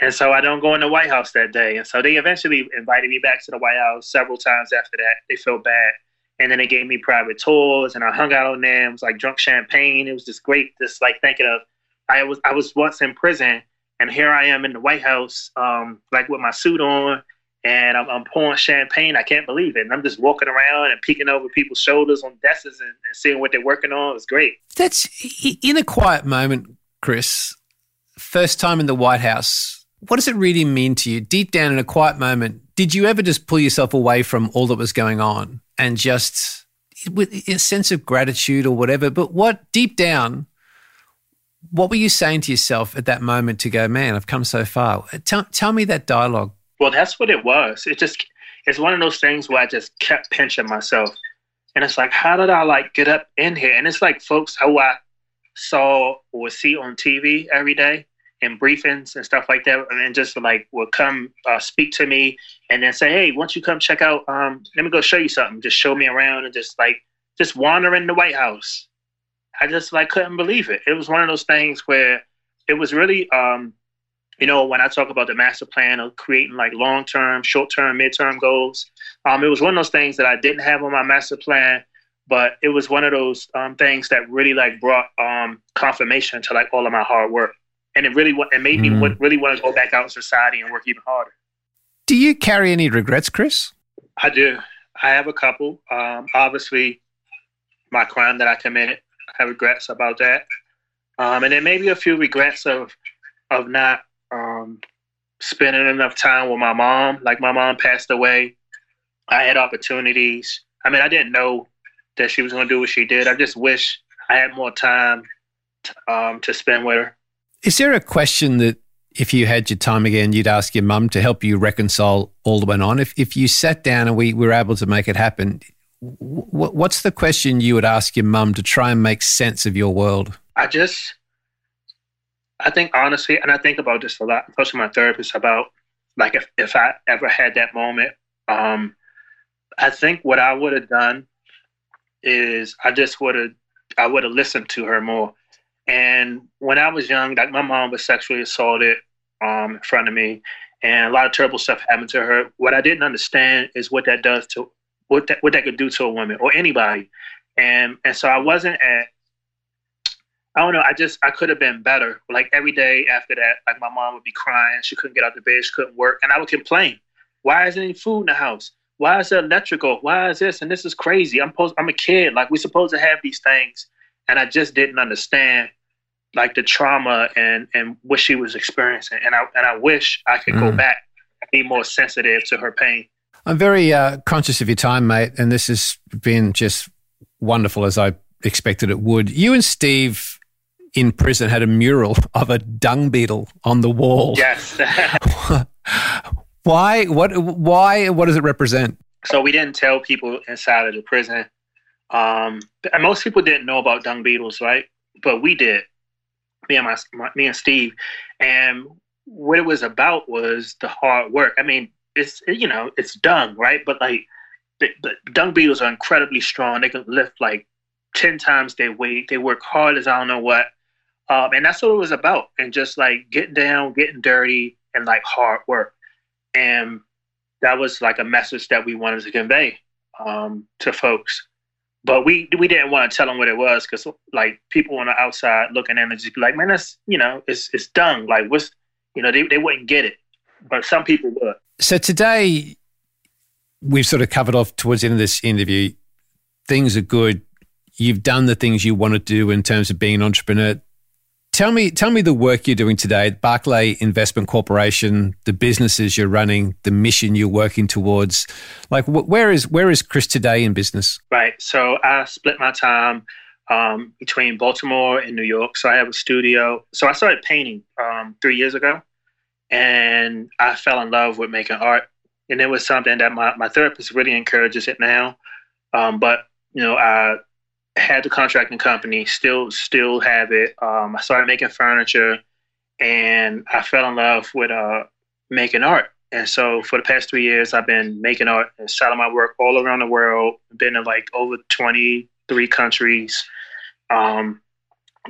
And so I don't go in the White House that day. And so they eventually invited me back to the White House several times after that. They felt bad. And then they gave me private tours and I hung out on them. It was like drunk champagne. It was just great, just like thinking of I was I was once in prison and here I am in the White House, um, like with my suit on, and I'm, I'm pouring champagne. I can't believe it. And I'm just walking around and peeking over people's shoulders on desks and, and seeing what they're working on. It was great. That's in a quiet moment, Chris. First time in the White House. What does it really mean to you? Deep down in a quiet moment, did you ever just pull yourself away from all that was going on and just with a sense of gratitude or whatever? But what deep down, what were you saying to yourself at that moment to go, man, I've come so far? Tell, tell me that dialogue. Well, that's what it was. It just it's one of those things where I just kept pinching myself. And it's like, how did I like get up in here? And it's like folks who I saw or see on TV every day in briefings and stuff like that, and just like would come uh, speak to me and then say, "Hey, once you come check out, um, let me go show you something." Just show me around and just like just wandering the White House. I just like couldn't believe it. It was one of those things where it was really, um, you know, when I talk about the master plan of creating like long term, short term, mid term goals, um, it was one of those things that I didn't have on my master plan, but it was one of those um, things that really like brought um, confirmation to like all of my hard work and it really it made mm. me really want to go back out in society and work even harder. Do you carry any regrets, Chris? I do. I have a couple. Um, obviously, my crime that I committed. I have regrets about that, um, and then maybe a few regrets of of not um, spending enough time with my mom. Like my mom passed away. I had opportunities. I mean, I didn't know that she was going to do what she did. I just wish I had more time um, to spend with her. Is there a question that if you had your time again, you'd ask your mum to help you reconcile all that went on? If, if you sat down and we were able to make it happen, what's the question you would ask your mum to try and make sense of your world? I just, I think honestly, and I think about this a lot, especially my therapist, about like if, if I ever had that moment, um, I think what I would have done is I just would have, I would have listened to her more. And when I was young, like my mom was sexually assaulted um, in front of me, and a lot of terrible stuff happened to her. What I didn't understand is what that does to what that what that could do to a woman or anybody. And and so I wasn't at I don't know, I just I could have been better. Like every day after that, like my mom would be crying, she couldn't get out of bed, she couldn't work, and I would complain. Why isn't any food in the house? Why is there electrical? Why is this? And this is crazy. I'm supposed I'm a kid. Like we're supposed to have these things and I just didn't understand like the trauma and and what she was experiencing. And I and I wish I could mm. go back and be more sensitive to her pain. I'm very uh, conscious of your time, mate, and this has been just wonderful as I expected it would. You and Steve in prison had a mural of a dung beetle on the wall. Yes. why? What? Why? What does it represent? So we didn't tell people inside of the prison um, and most people didn't know about dung beetles, right? But we did. Me and my, my, me and Steve, and what it was about was the hard work. I mean, it's you know it's dung, right? But like the, the dung beetles are incredibly strong. They can lift like ten times their weight. They work hard as I don't know what, um, and that's what it was about. And just like getting down, getting dirty, and like hard work. And that was like a message that we wanted to convey um, to folks but we we didn't want to tell them what it was because like people on the outside looking in and just be like, man, that's you know, it's it's dung. Like what's you know, they, they wouldn't get it. But some people would. So today we've sort of covered off towards the end of this interview. Things are good. You've done the things you want to do in terms of being an entrepreneur. Tell me, tell me the work you're doing today at Barclay Investment Corporation, the businesses you're running, the mission you're working towards. Like, wh- where is where is Chris today in business? Right. So I split my time um, between Baltimore and New York. So I have a studio. So I started painting um, three years ago, and I fell in love with making art. And it was something that my, my therapist really encourages it now. Um, but you know, I had the contracting company, still still have it. Um, I started making furniture, and I fell in love with uh, making art. And so for the past three years, I've been making art and selling my work all around the world. Been in like over twenty three countries, um,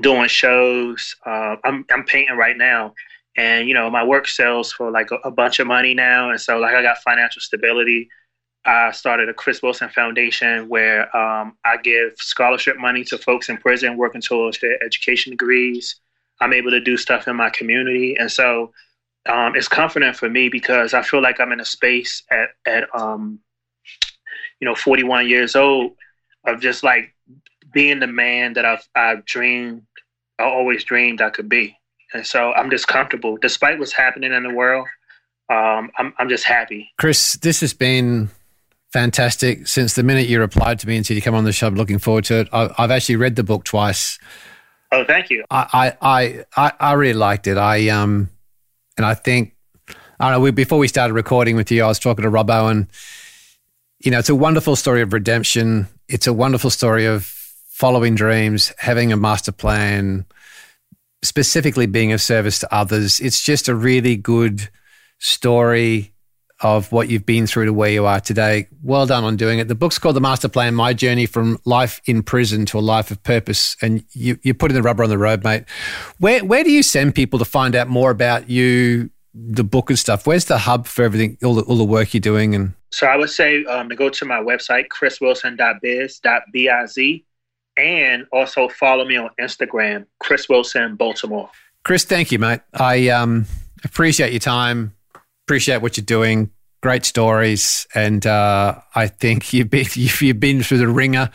doing shows. Uh, I'm I'm painting right now, and you know my work sells for like a, a bunch of money now, and so like I got financial stability. I started a Chris Wilson Foundation where um, I give scholarship money to folks in prison working towards their education degrees. I'm able to do stuff in my community, and so um, it's comforting for me because I feel like I'm in a space at at um, you know 41 years old of just like being the man that I've I've dreamed, I always dreamed I could be, and so I'm just comfortable despite what's happening in the world. Um, I'm I'm just happy. Chris, this has been fantastic. Since the minute you replied to me and said you come on the show, I'm looking forward to it. I, have actually read the book twice. Oh, thank you. I, I, I, I really liked it. I um, and I think I don't know. We, before we started recording with you, I was talking to Rob Owen. you know, it's a wonderful story of redemption. It's a wonderful story of following dreams, having a master plan, specifically being of service to others. It's just a really good story of what you've been through to where you are today. Well done on doing it. The book's called The Master Plan My Journey from Life in Prison to a Life of Purpose. And you, you're putting the rubber on the road, mate. Where, where do you send people to find out more about you, the book and stuff? Where's the hub for everything, all the, all the work you're doing? And So I would say um, to go to my website, chriswilson.biz.biz, and also follow me on Instagram, Chris Wilson Baltimore. Chris, thank you, mate. I um, appreciate your time. Appreciate what you're doing. Great stories, and uh, I think you've been you've, you've been through the ringer,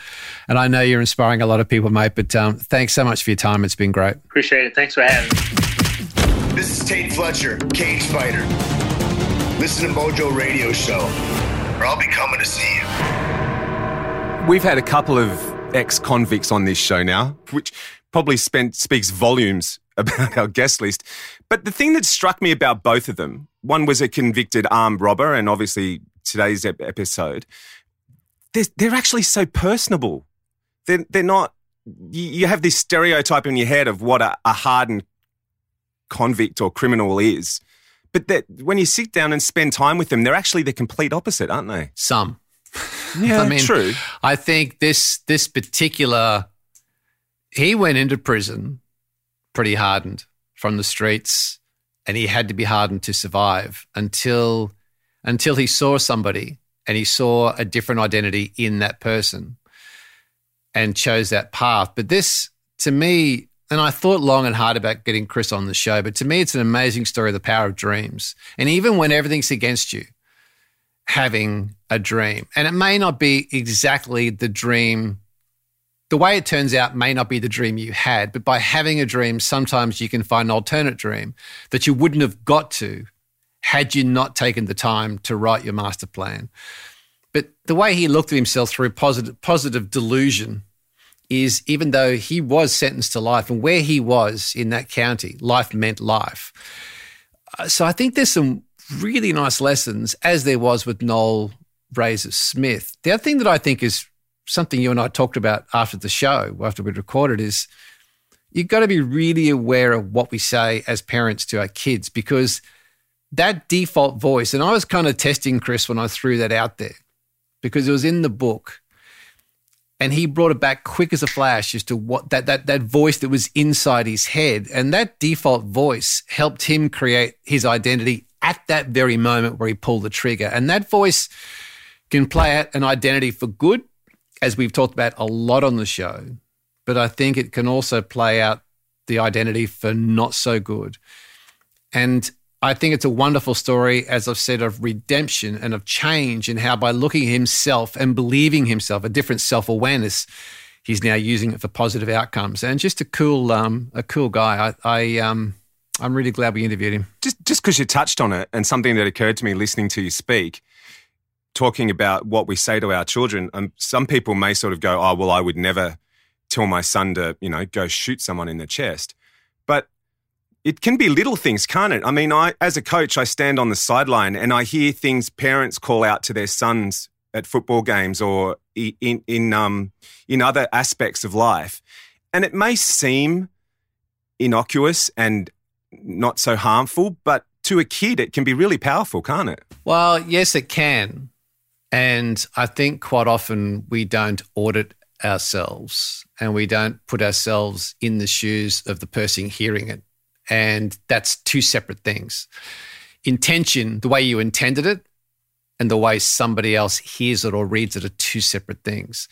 and I know you're inspiring a lot of people, mate. But um, thanks so much for your time. It's been great. Appreciate it. Thanks for having me. This is Tait Fletcher, Cage Fighter. Listen to Mojo Radio Show, or I'll be coming to see you. We've had a couple of ex convicts on this show now, which probably spent, speaks volumes about our guest list. But the thing that struck me about both of them one was a convicted armed robber, and obviously today's ep- episode, they're, they're actually so personable. They're, they're not, you, you have this stereotype in your head of what a, a hardened convict or criminal is. But that when you sit down and spend time with them, they're actually the complete opposite, aren't they? Some. Yeah, I mean, true. I think this this particular he went into prison pretty hardened from the streets, and he had to be hardened to survive until until he saw somebody and he saw a different identity in that person and chose that path. But this, to me, and I thought long and hard about getting Chris on the show, but to me, it's an amazing story of the power of dreams. And even when everything's against you, having a dream. And it may not be exactly the dream. The way it turns out may not be the dream you had, but by having a dream, sometimes you can find an alternate dream that you wouldn't have got to had you not taken the time to write your master plan. But the way he looked at himself through positive, positive delusion is even though he was sentenced to life and where he was in that county, life meant life. Uh, So I think there's some really nice lessons, as there was with Noel Razor Smith. The other thing that I think is something you and I talked about after the show, after we'd recorded, is you've got to be really aware of what we say as parents to our kids because that default voice, and I was kind of testing Chris when I threw that out there because it was in the book. And he brought it back quick as a flash as to what that that that voice that was inside his head. And that default voice helped him create his identity at that very moment where he pulled the trigger. And that voice can play out an identity for good, as we've talked about a lot on the show. But I think it can also play out the identity for not so good. And I think it's a wonderful story, as I've said, of redemption and of change, and how by looking at himself and believing himself, a different self awareness, he's now using it for positive outcomes. And just a cool, um, a cool guy. I, I um, I'm really glad we interviewed him. just just because you touched on it and something that occurred to me listening to you speak talking about what we say to our children um, some people may sort of go oh well i would never tell my son to you know go shoot someone in the chest but it can be little things can't it i mean i as a coach i stand on the sideline and i hear things parents call out to their sons at football games or in in um in other aspects of life and it may seem innocuous and not so harmful, but to a kid, it can be really powerful, can't it? Well, yes, it can. And I think quite often we don't audit ourselves and we don't put ourselves in the shoes of the person hearing it. And that's two separate things. Intention, the way you intended it, and the way somebody else hears it or reads it are two separate things.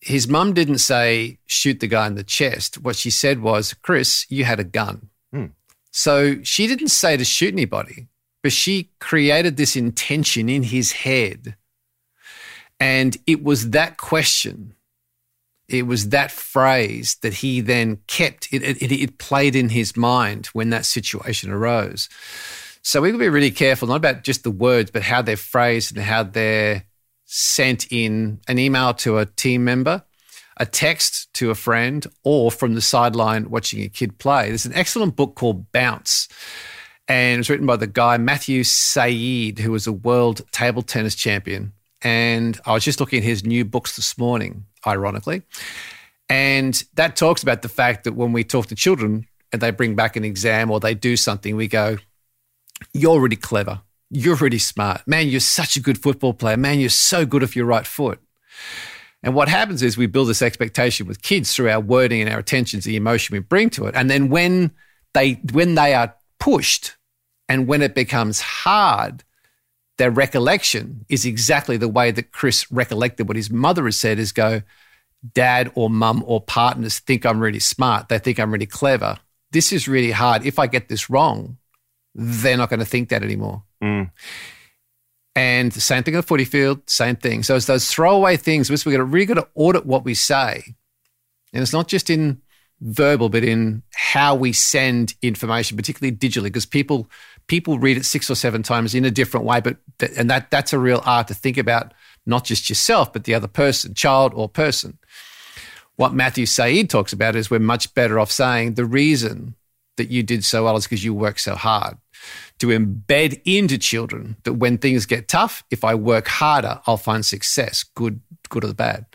His mum didn't say, shoot the guy in the chest. What she said was, Chris, you had a gun. Hmm. So she didn't say to shoot anybody, but she created this intention in his head. And it was that question, it was that phrase that he then kept. It, it, it played in his mind when that situation arose. So we've got to be really careful, not about just the words, but how they're phrased and how they're sent in an email to a team member, a text to a friend, or from the sideline watching a kid play. There's an excellent book called Bounce. And it was written by the guy Matthew Syed, who was a world table tennis champion. And I was just looking at his new books this morning, ironically. And that talks about the fact that when we talk to children and they bring back an exam or they do something, we go, You're really clever. You're really smart. Man, you're such a good football player. Man, you're so good off your right foot. And what happens is we build this expectation with kids through our wording and our attentions, the emotion we bring to it. And then when they when they are pushed and when it becomes hard, their recollection is exactly the way that Chris recollected what his mother has said is go, dad or mum or partners think I'm really smart. They think I'm really clever. This is really hard. If I get this wrong, they're not going to think that anymore. Mm. And the same thing on the footy field, same thing. So it's those throwaway things, to really got to audit what we say. And it's not just in verbal, but in how we send information, particularly digitally, because people people read it six or seven times in a different way. But and that that's a real art to think about not just yourself, but the other person, child or person. What Matthew Syed talks about is we're much better off saying the reason that you did so well is because you worked so hard. To embed into children that when things get tough, if I work harder, I'll find success, good, good or bad.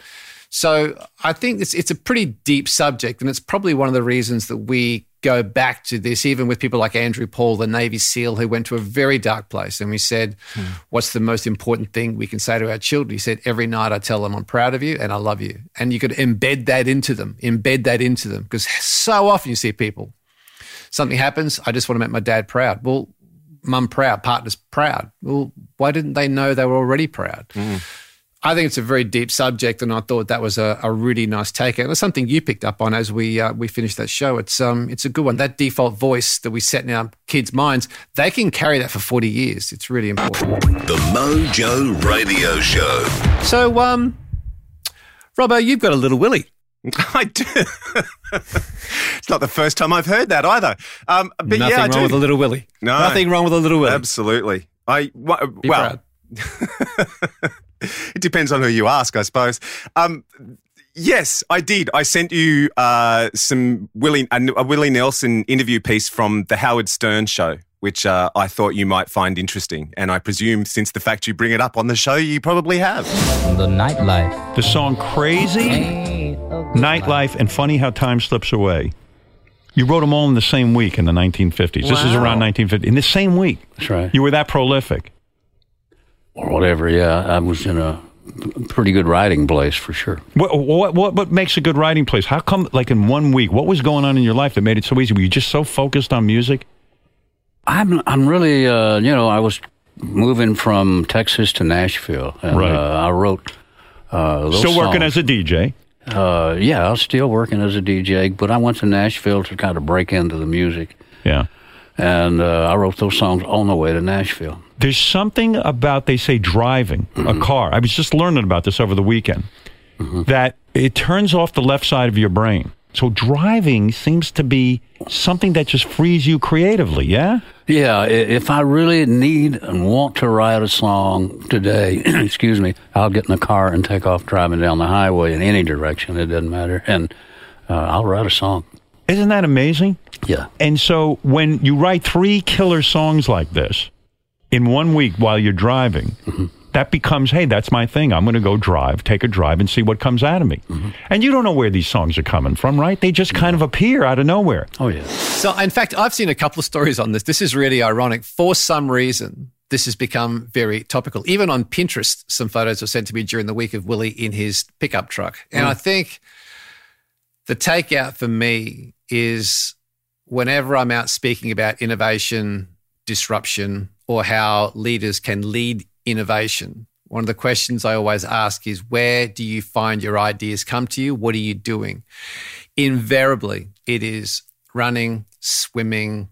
So I think it's it's a pretty deep subject, and it's probably one of the reasons that we go back to this, even with people like Andrew Paul, the Navy SEAL, who went to a very dark place. And we said, hmm. What's the most important thing we can say to our children? He said, Every night I tell them I'm proud of you and I love you. And you could embed that into them, embed that into them. Because so often you see people, something happens, I just want to make my dad proud. Well, mum proud, partner's proud. Well, why didn't they know they were already proud? Hmm. I think it's a very deep subject, and I thought that was a, a really nice take. And it's something you picked up on as we uh, we finished that show. It's um it's a good one. That default voice that we set in our kids' minds, they can carry that for forty years. It's really important. The Mojo Radio Show. So, um, Robbo, you've got a little Willie. I do. it's not the first time I've heard that either. Um, but Nothing yeah, I wrong do. with a little Willie. No. Nothing wrong with a little Willie. Absolutely. I wa- Be well, proud. it depends on who you ask, I suppose. Um, yes, I did. I sent you uh, some Willie a, a Willie Nelson interview piece from the Howard Stern show, which uh, I thought you might find interesting, and I presume since the fact you bring it up on the show, you probably have. The nightlife. The song Crazy, Nightlife, and Funny How Time Slips Away. You wrote them all in the same week in the 1950s. This is around 1950. In the same week. That's right. You were that prolific. Or whatever, yeah. I was in a pretty good writing place for sure. What, what, what, what makes a good writing place? How come, like in one week, what was going on in your life that made it so easy? Were you just so focused on music? I'm I'm really uh, you know I was moving from Texas to Nashville and Right. uh, I wrote uh, those Still working songs. as a DJ. uh, yeah I was still working as a DJ but I went to Nashville to kind of break into the music Yeah. and uh, I wrote those songs on the way to Nashville. There's something about, they say, driving a car. I was just learning about this over the weekend, that it turns off the left side of your brain. So driving seems to be something that just frees you creatively, yeah? Yeah, if I really need and want to write a song today, excuse me, I'll get in the car and take off driving down the highway in any direction. It doesn't matter, and uh, I'll write a song. Isn't that amazing? Yeah. And so when you write three killer songs like this in one week while you're driving, that becomes, hey, that's my thing. I'm going to go drive, take a drive, and see what comes out of me. And you don't know where these songs are coming from, right? They just kind of appear out of nowhere. Oh yeah. So, in fact, I've seen a couple of stories on this. This is really ironic. For some reason, this has become very topical. Even on Pinterest, some photos were sent to me during the week of Willie in his pickup truck. And mm. I think the takeout for me is whenever I'm out speaking about innovation, disruption, or how leaders can lead innovation, one of the questions I always ask is where do you find your ideas come to you? What are you doing? Invariably, it is running, swimming,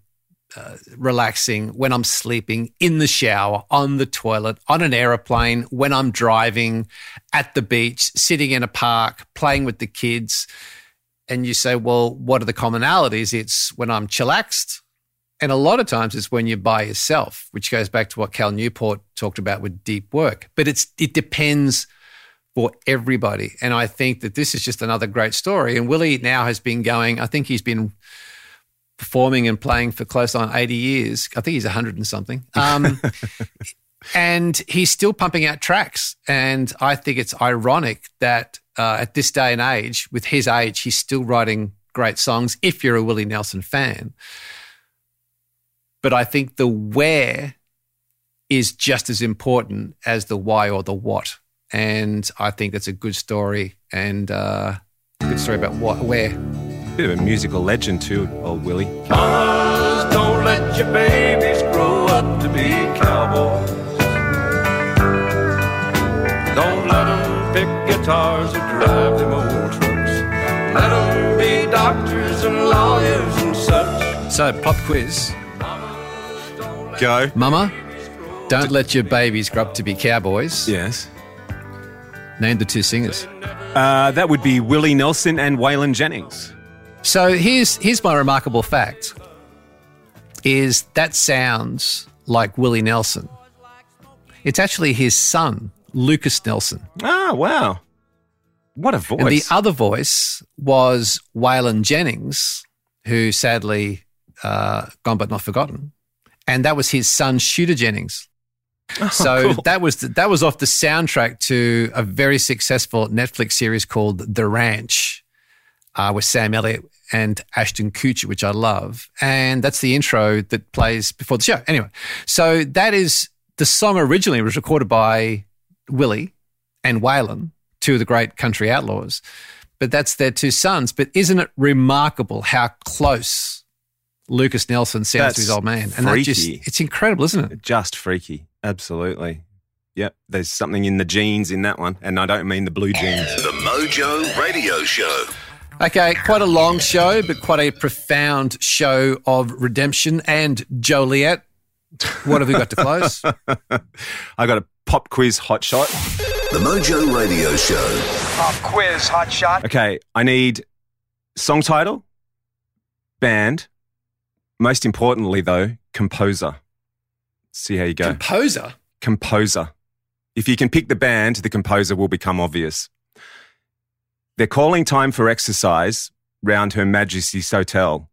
uh, relaxing, when I'm sleeping, in the shower, on the toilet, on an aeroplane, when I'm driving, at the beach, sitting in a park, playing with the kids. And you say, well, what are the commonalities? It's when I'm chillaxed. And a lot of times it's when you're by yourself, which goes back to what Cal Newport talked about with deep work. But it's it depends for everybody. And I think that this is just another great story. And Willie now has been going, I think he's been performing and playing for close on 80 years. I think he's 100 and something. Um, and he's still pumping out tracks. And I think it's ironic that uh, at this day and age, with his age, he's still writing great songs if you're a Willie Nelson fan. But I think the where is just as important as the why or the what. And I think that's a good story and uh, a good story about what, where. Bit of a musical legend too, old Willie. Mamas, don't let your babies grow up to be cowboys. Don't let them pick guitars or drive them old trucks. Let them be doctors and lawyers and such. So, pop quiz. Go. Mama, don't let your babies grow up to be cowboys. Yes. Name the two singers. Uh, that would be Willie Nelson and Waylon Jennings. So here's here's my remarkable fact: is that sounds like Willie Nelson. It's actually his son, Lucas Nelson. Ah, wow. What a voice. And the other voice was Waylon Jennings, who sadly uh, gone but not forgotten. And that was his son, Shooter Jennings. so Oh, cool. that was the, that was off the soundtrack to a very successful Netflix series called The Ranch, uh, with Sam Elliott and Ashton Kutcher, which I love, and that's the intro that plays before the show. Anyway, so that is the song originally was recorded by Willie and Waylon, two of the great country outlaws, but that's their two sons. But isn't it remarkable how close Lucas Nelson sounds to his old man? And that just it's incredible, isn't it? Just freaky. Absolutely. Yep. There's something in the genes in that one. And I don't mean the blue jeans. The Mojo Radio Show. Okay, quite a long show, but quite a profound show of redemption and Joliet. What have we got to close? I got a pop quiz hot shot. The Mojo Radio Show. Pop quiz, hot shot. Okay. I need song title, band, most importantly, though, composer. See how you go. Composer. composer. If you can pick the band, the composer will become obvious. They're calling time for exercise round Her Majesty's Hotel.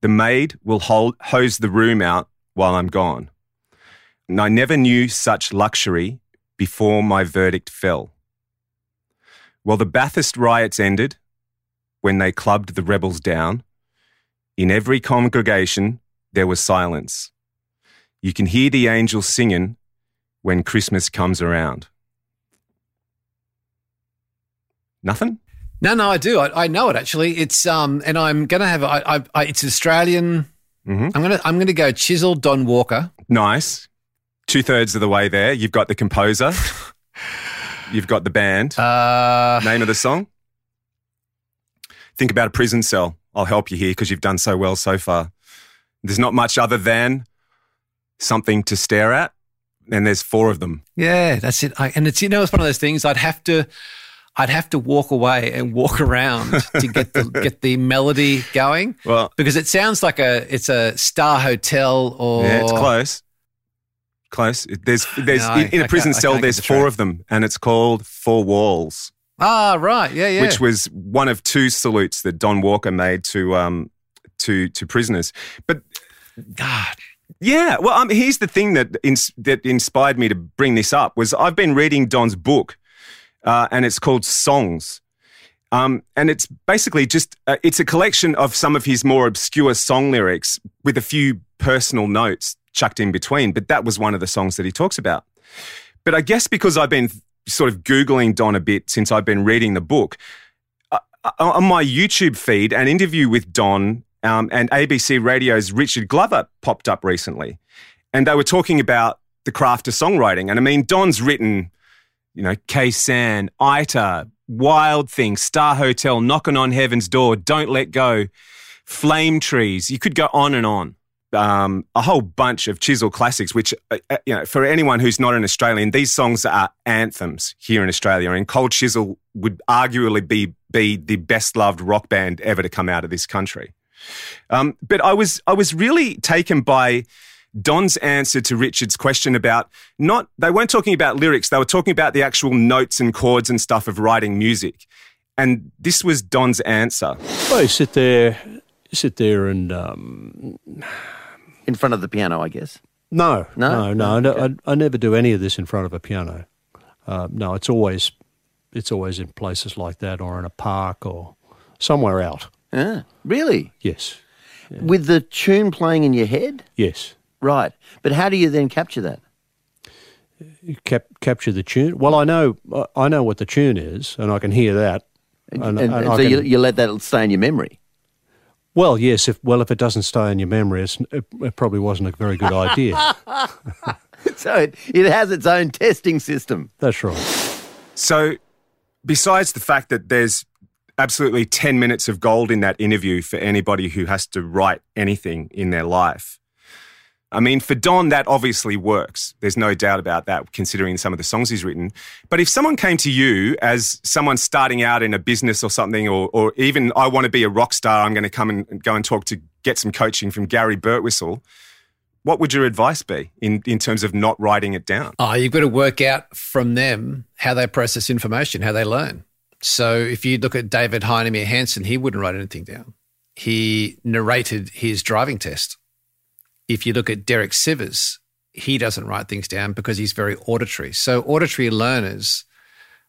The maid will hold, hose the room out while I'm gone. And I never knew such luxury before my verdict fell. Well, the Bathurst riots ended when they clubbed the rebels down. In every congregation, there was silence. You can hear the angels singing when Christmas comes around. Nothing? No, no, I do. I, I know it actually. It's um, and I'm gonna have. I, I, I it's Australian. Mhm. I'm gonna I'm gonna go Chisel Don Walker. Nice. Two thirds of the way there. You've got the composer. You've got the band. Uh, Name of the song? Think about a prison cell. I'll help you here because you've done so well so far. There's not much other than something to stare at, and there's four of them. yeah, that's it. I, and it's you know it's one of those things. I'd have to. I'd have to walk away and walk around to get the get the melody going Well, because it sounds like a it's a star hotel or yeah, it's close. Close. There's, there's No, in, in a prison cell. There's the four of them, and it's called Four Walls. Ah, right, yeah, yeah. which was one of two salutes that Don Walker made to um to to prisoners. But God, yeah, well, um, here's the thing that ins- that inspired me to bring this up was I've been reading Don's book, uh, and it's called Songs. Um, and it's basically just uh, it's a collection of some of his more obscure song lyrics with a few personal notes chucked in between. But that was one of the songs that he talks about. But I guess because I've been sort of googling Don a bit since I've been reading the book, uh, on my YouTube feed, an interview with Don um, and ABC Radio's Richard Glover popped up recently, and they were talking about the craft of songwriting. And I mean, Don's written, you know, Khe Sanh, Ita, Wild Thing, Star Hotel, Knocking on Heaven's Door, Don't Let Go, Flame Trees. You could go on and on. Um, a whole bunch of Chisel classics, which, uh, uh, you know, for anyone who's not an Australian, these songs are anthems here in Australia. And Cold Chisel would arguably be, be the best loved rock band ever to come out of this country. Um, but I was, I was really taken by Don's answer to Richard's question about not, they weren't talking about lyrics, they were talking about the actual notes and chords and stuff of writing music. And this was Don's answer. Well, you sit there, sit there and um, in front of the piano, I guess. No, No? no, no. I, I, I never do any of this in front of a piano. Uh, no, it's always it's always in places like that, or in a park, or somewhere out. Yeah. Really? Yes, With the tune playing in your head? yes. Right. But how do you then capture that? You cap- capture the tune. Well, I know I know what the tune is, and I can hear that. And, And, and and so you, you let that stay in your memory. Well, yes. If well, if it doesn't stay in your memory, it's, it, it probably wasn't a very good idea. So it, it has its own testing system. That's right. So, besides the fact that there's absolutely 10 minutes of gold in that interview for anybody who has to write anything in their life, I mean, for Don, that obviously works. There's no doubt about that, considering some of the songs he's written. But if someone came to you as someone starting out in a business or something, or, or even I want to be a rock star, I'm going to come and go and talk to get some coaching from Gary Bertwistle, what would your advice be in, in terms of not writing it down? Oh, you've got to work out from them how they process information, how they learn. So if you look at David Heinemeier Hansson, he wouldn't write anything down. He narrated his driving test. If you look at Derek Sivers, he doesn't write things down because he's very auditory. So auditory learners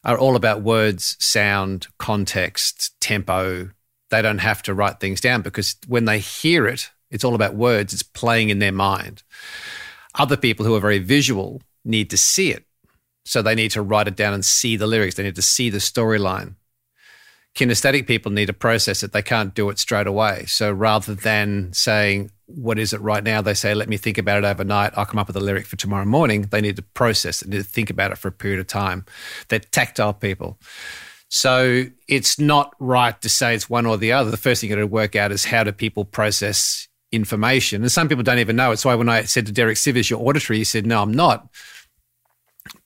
are all about words, sound, context, tempo. They don't have to write things down because when they hear it, it's all about words. It's playing in their mind. Other people who are very visual need to see it. So they need to write it down and see the lyrics. They need to see the storyline. Kinesthetic people need to process it. They can't do it straight away. So rather than saying, what is it right now? They say, let me think about it overnight. I'll come up with a lyric for tomorrow morning. They need to process need to think about it for a period of time. They're tactile people. So it's not right to say it's one or the other. The first thing you got to work out is how do people process information? And some people don't even know. It's why when I said to Derek Sivers, you're auditory, he said, no, I'm not.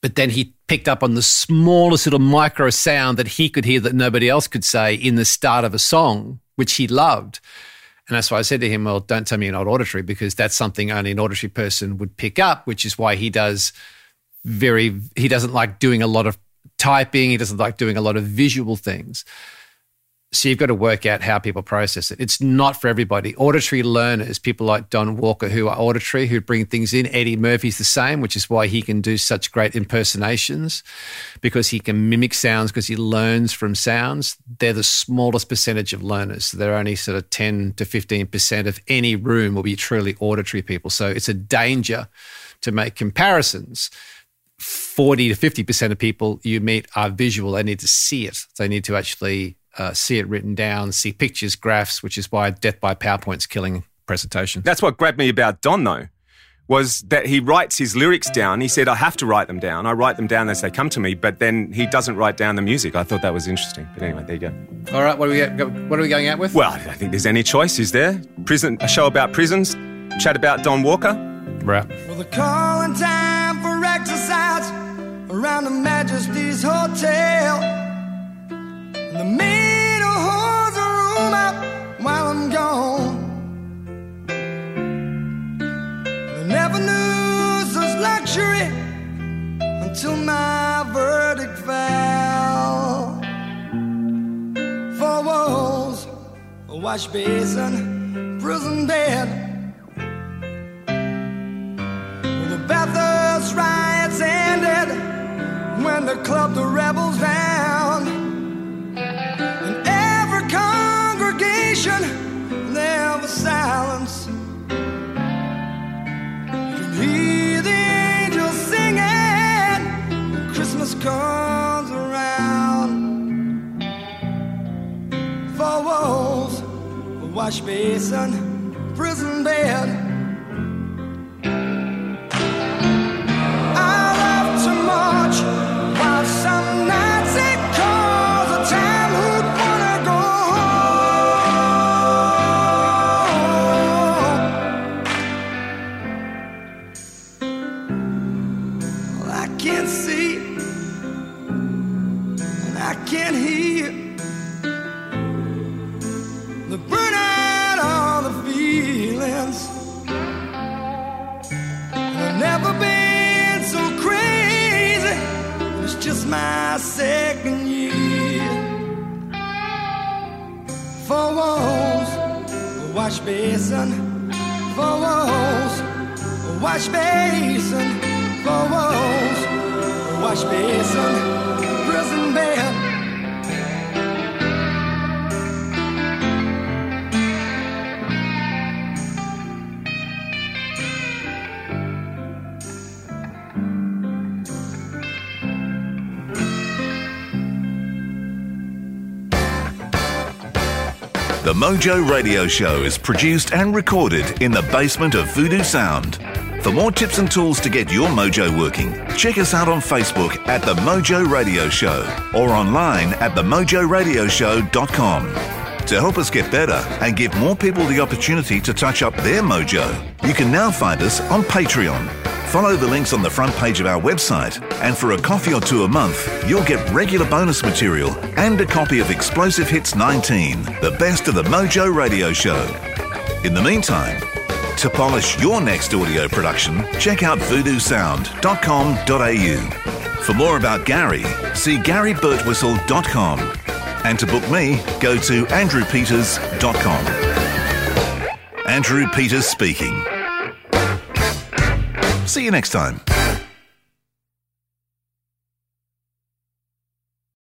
But then he picked up on the smallest little micro sound that he could hear that nobody else could say in the start of a song, which he loved. And that's why I said to him, Well, don't tell me you're not auditory because that's something only an auditory person would pick up, which is why he does very, he doesn't like doing a lot of typing, he doesn't like doing a lot of visual things. So you've got to work out how people process it. It's not for everybody. Auditory learners, people like Don Walker who are auditory, who bring things in. Eddie Murphy's the same, which is why he can do such great impersonations because he can mimic sounds because he learns from sounds. They're the smallest percentage of learners. So they're only sort of 10 to 15% of any room will be truly auditory people. So it's a danger to make comparisons. 40 to 50% of people you meet are visual. They need to see it. They need to actually uh, see it written down, see pictures, graphs, which is why death by PowerPoint's killing presentation. That's what grabbed me about Don, though, was that he writes his lyrics down. He said, I have to write them down. I write them down as they come to me, but then he doesn't write down the music. I thought that was interesting. But anyway, there you go. All right, what are we, what are we going out with? Well, I don't think there's any choice, is there? Prison, a show about prisons, chat about Don Walker. Right. Well, the calling time for exercise around the Majesty's Hotel. And the maid who holds the up while I'm gone. I never knew such luxury until my verdict fell. Four walls, a wash basin, prison bed. When the Bathurst riots ended, when they clubbed the rebels down, silence. You can hear the angels singing when Christmas comes around. Four walls, a wash basin, prison bed. Basin. Four walls, wash basin, four walls, wash basin, prison bed. Mojo Radio Show is produced and recorded in the basement of Voodoo Sound. For more tips and tools to get your mojo working, check us out on Facebook at The Mojo Radio Show or online at themojoradioshow.com. To help us get better and give more people the opportunity to touch up their mojo, you can now find us on Patreon. Follow the links on the front page of our website, and for a coffee or two a month, you'll get regular bonus material and a copy of Explosive Hits 19, the best of the Mojo Radio Show. In the meantime, to polish your next audio production, check out voodoosound.com.au. For more about Gary, see GaryBertwistle.com. And to book me, go to andrewpeters.com. Andrew Peters speaking. See you next time.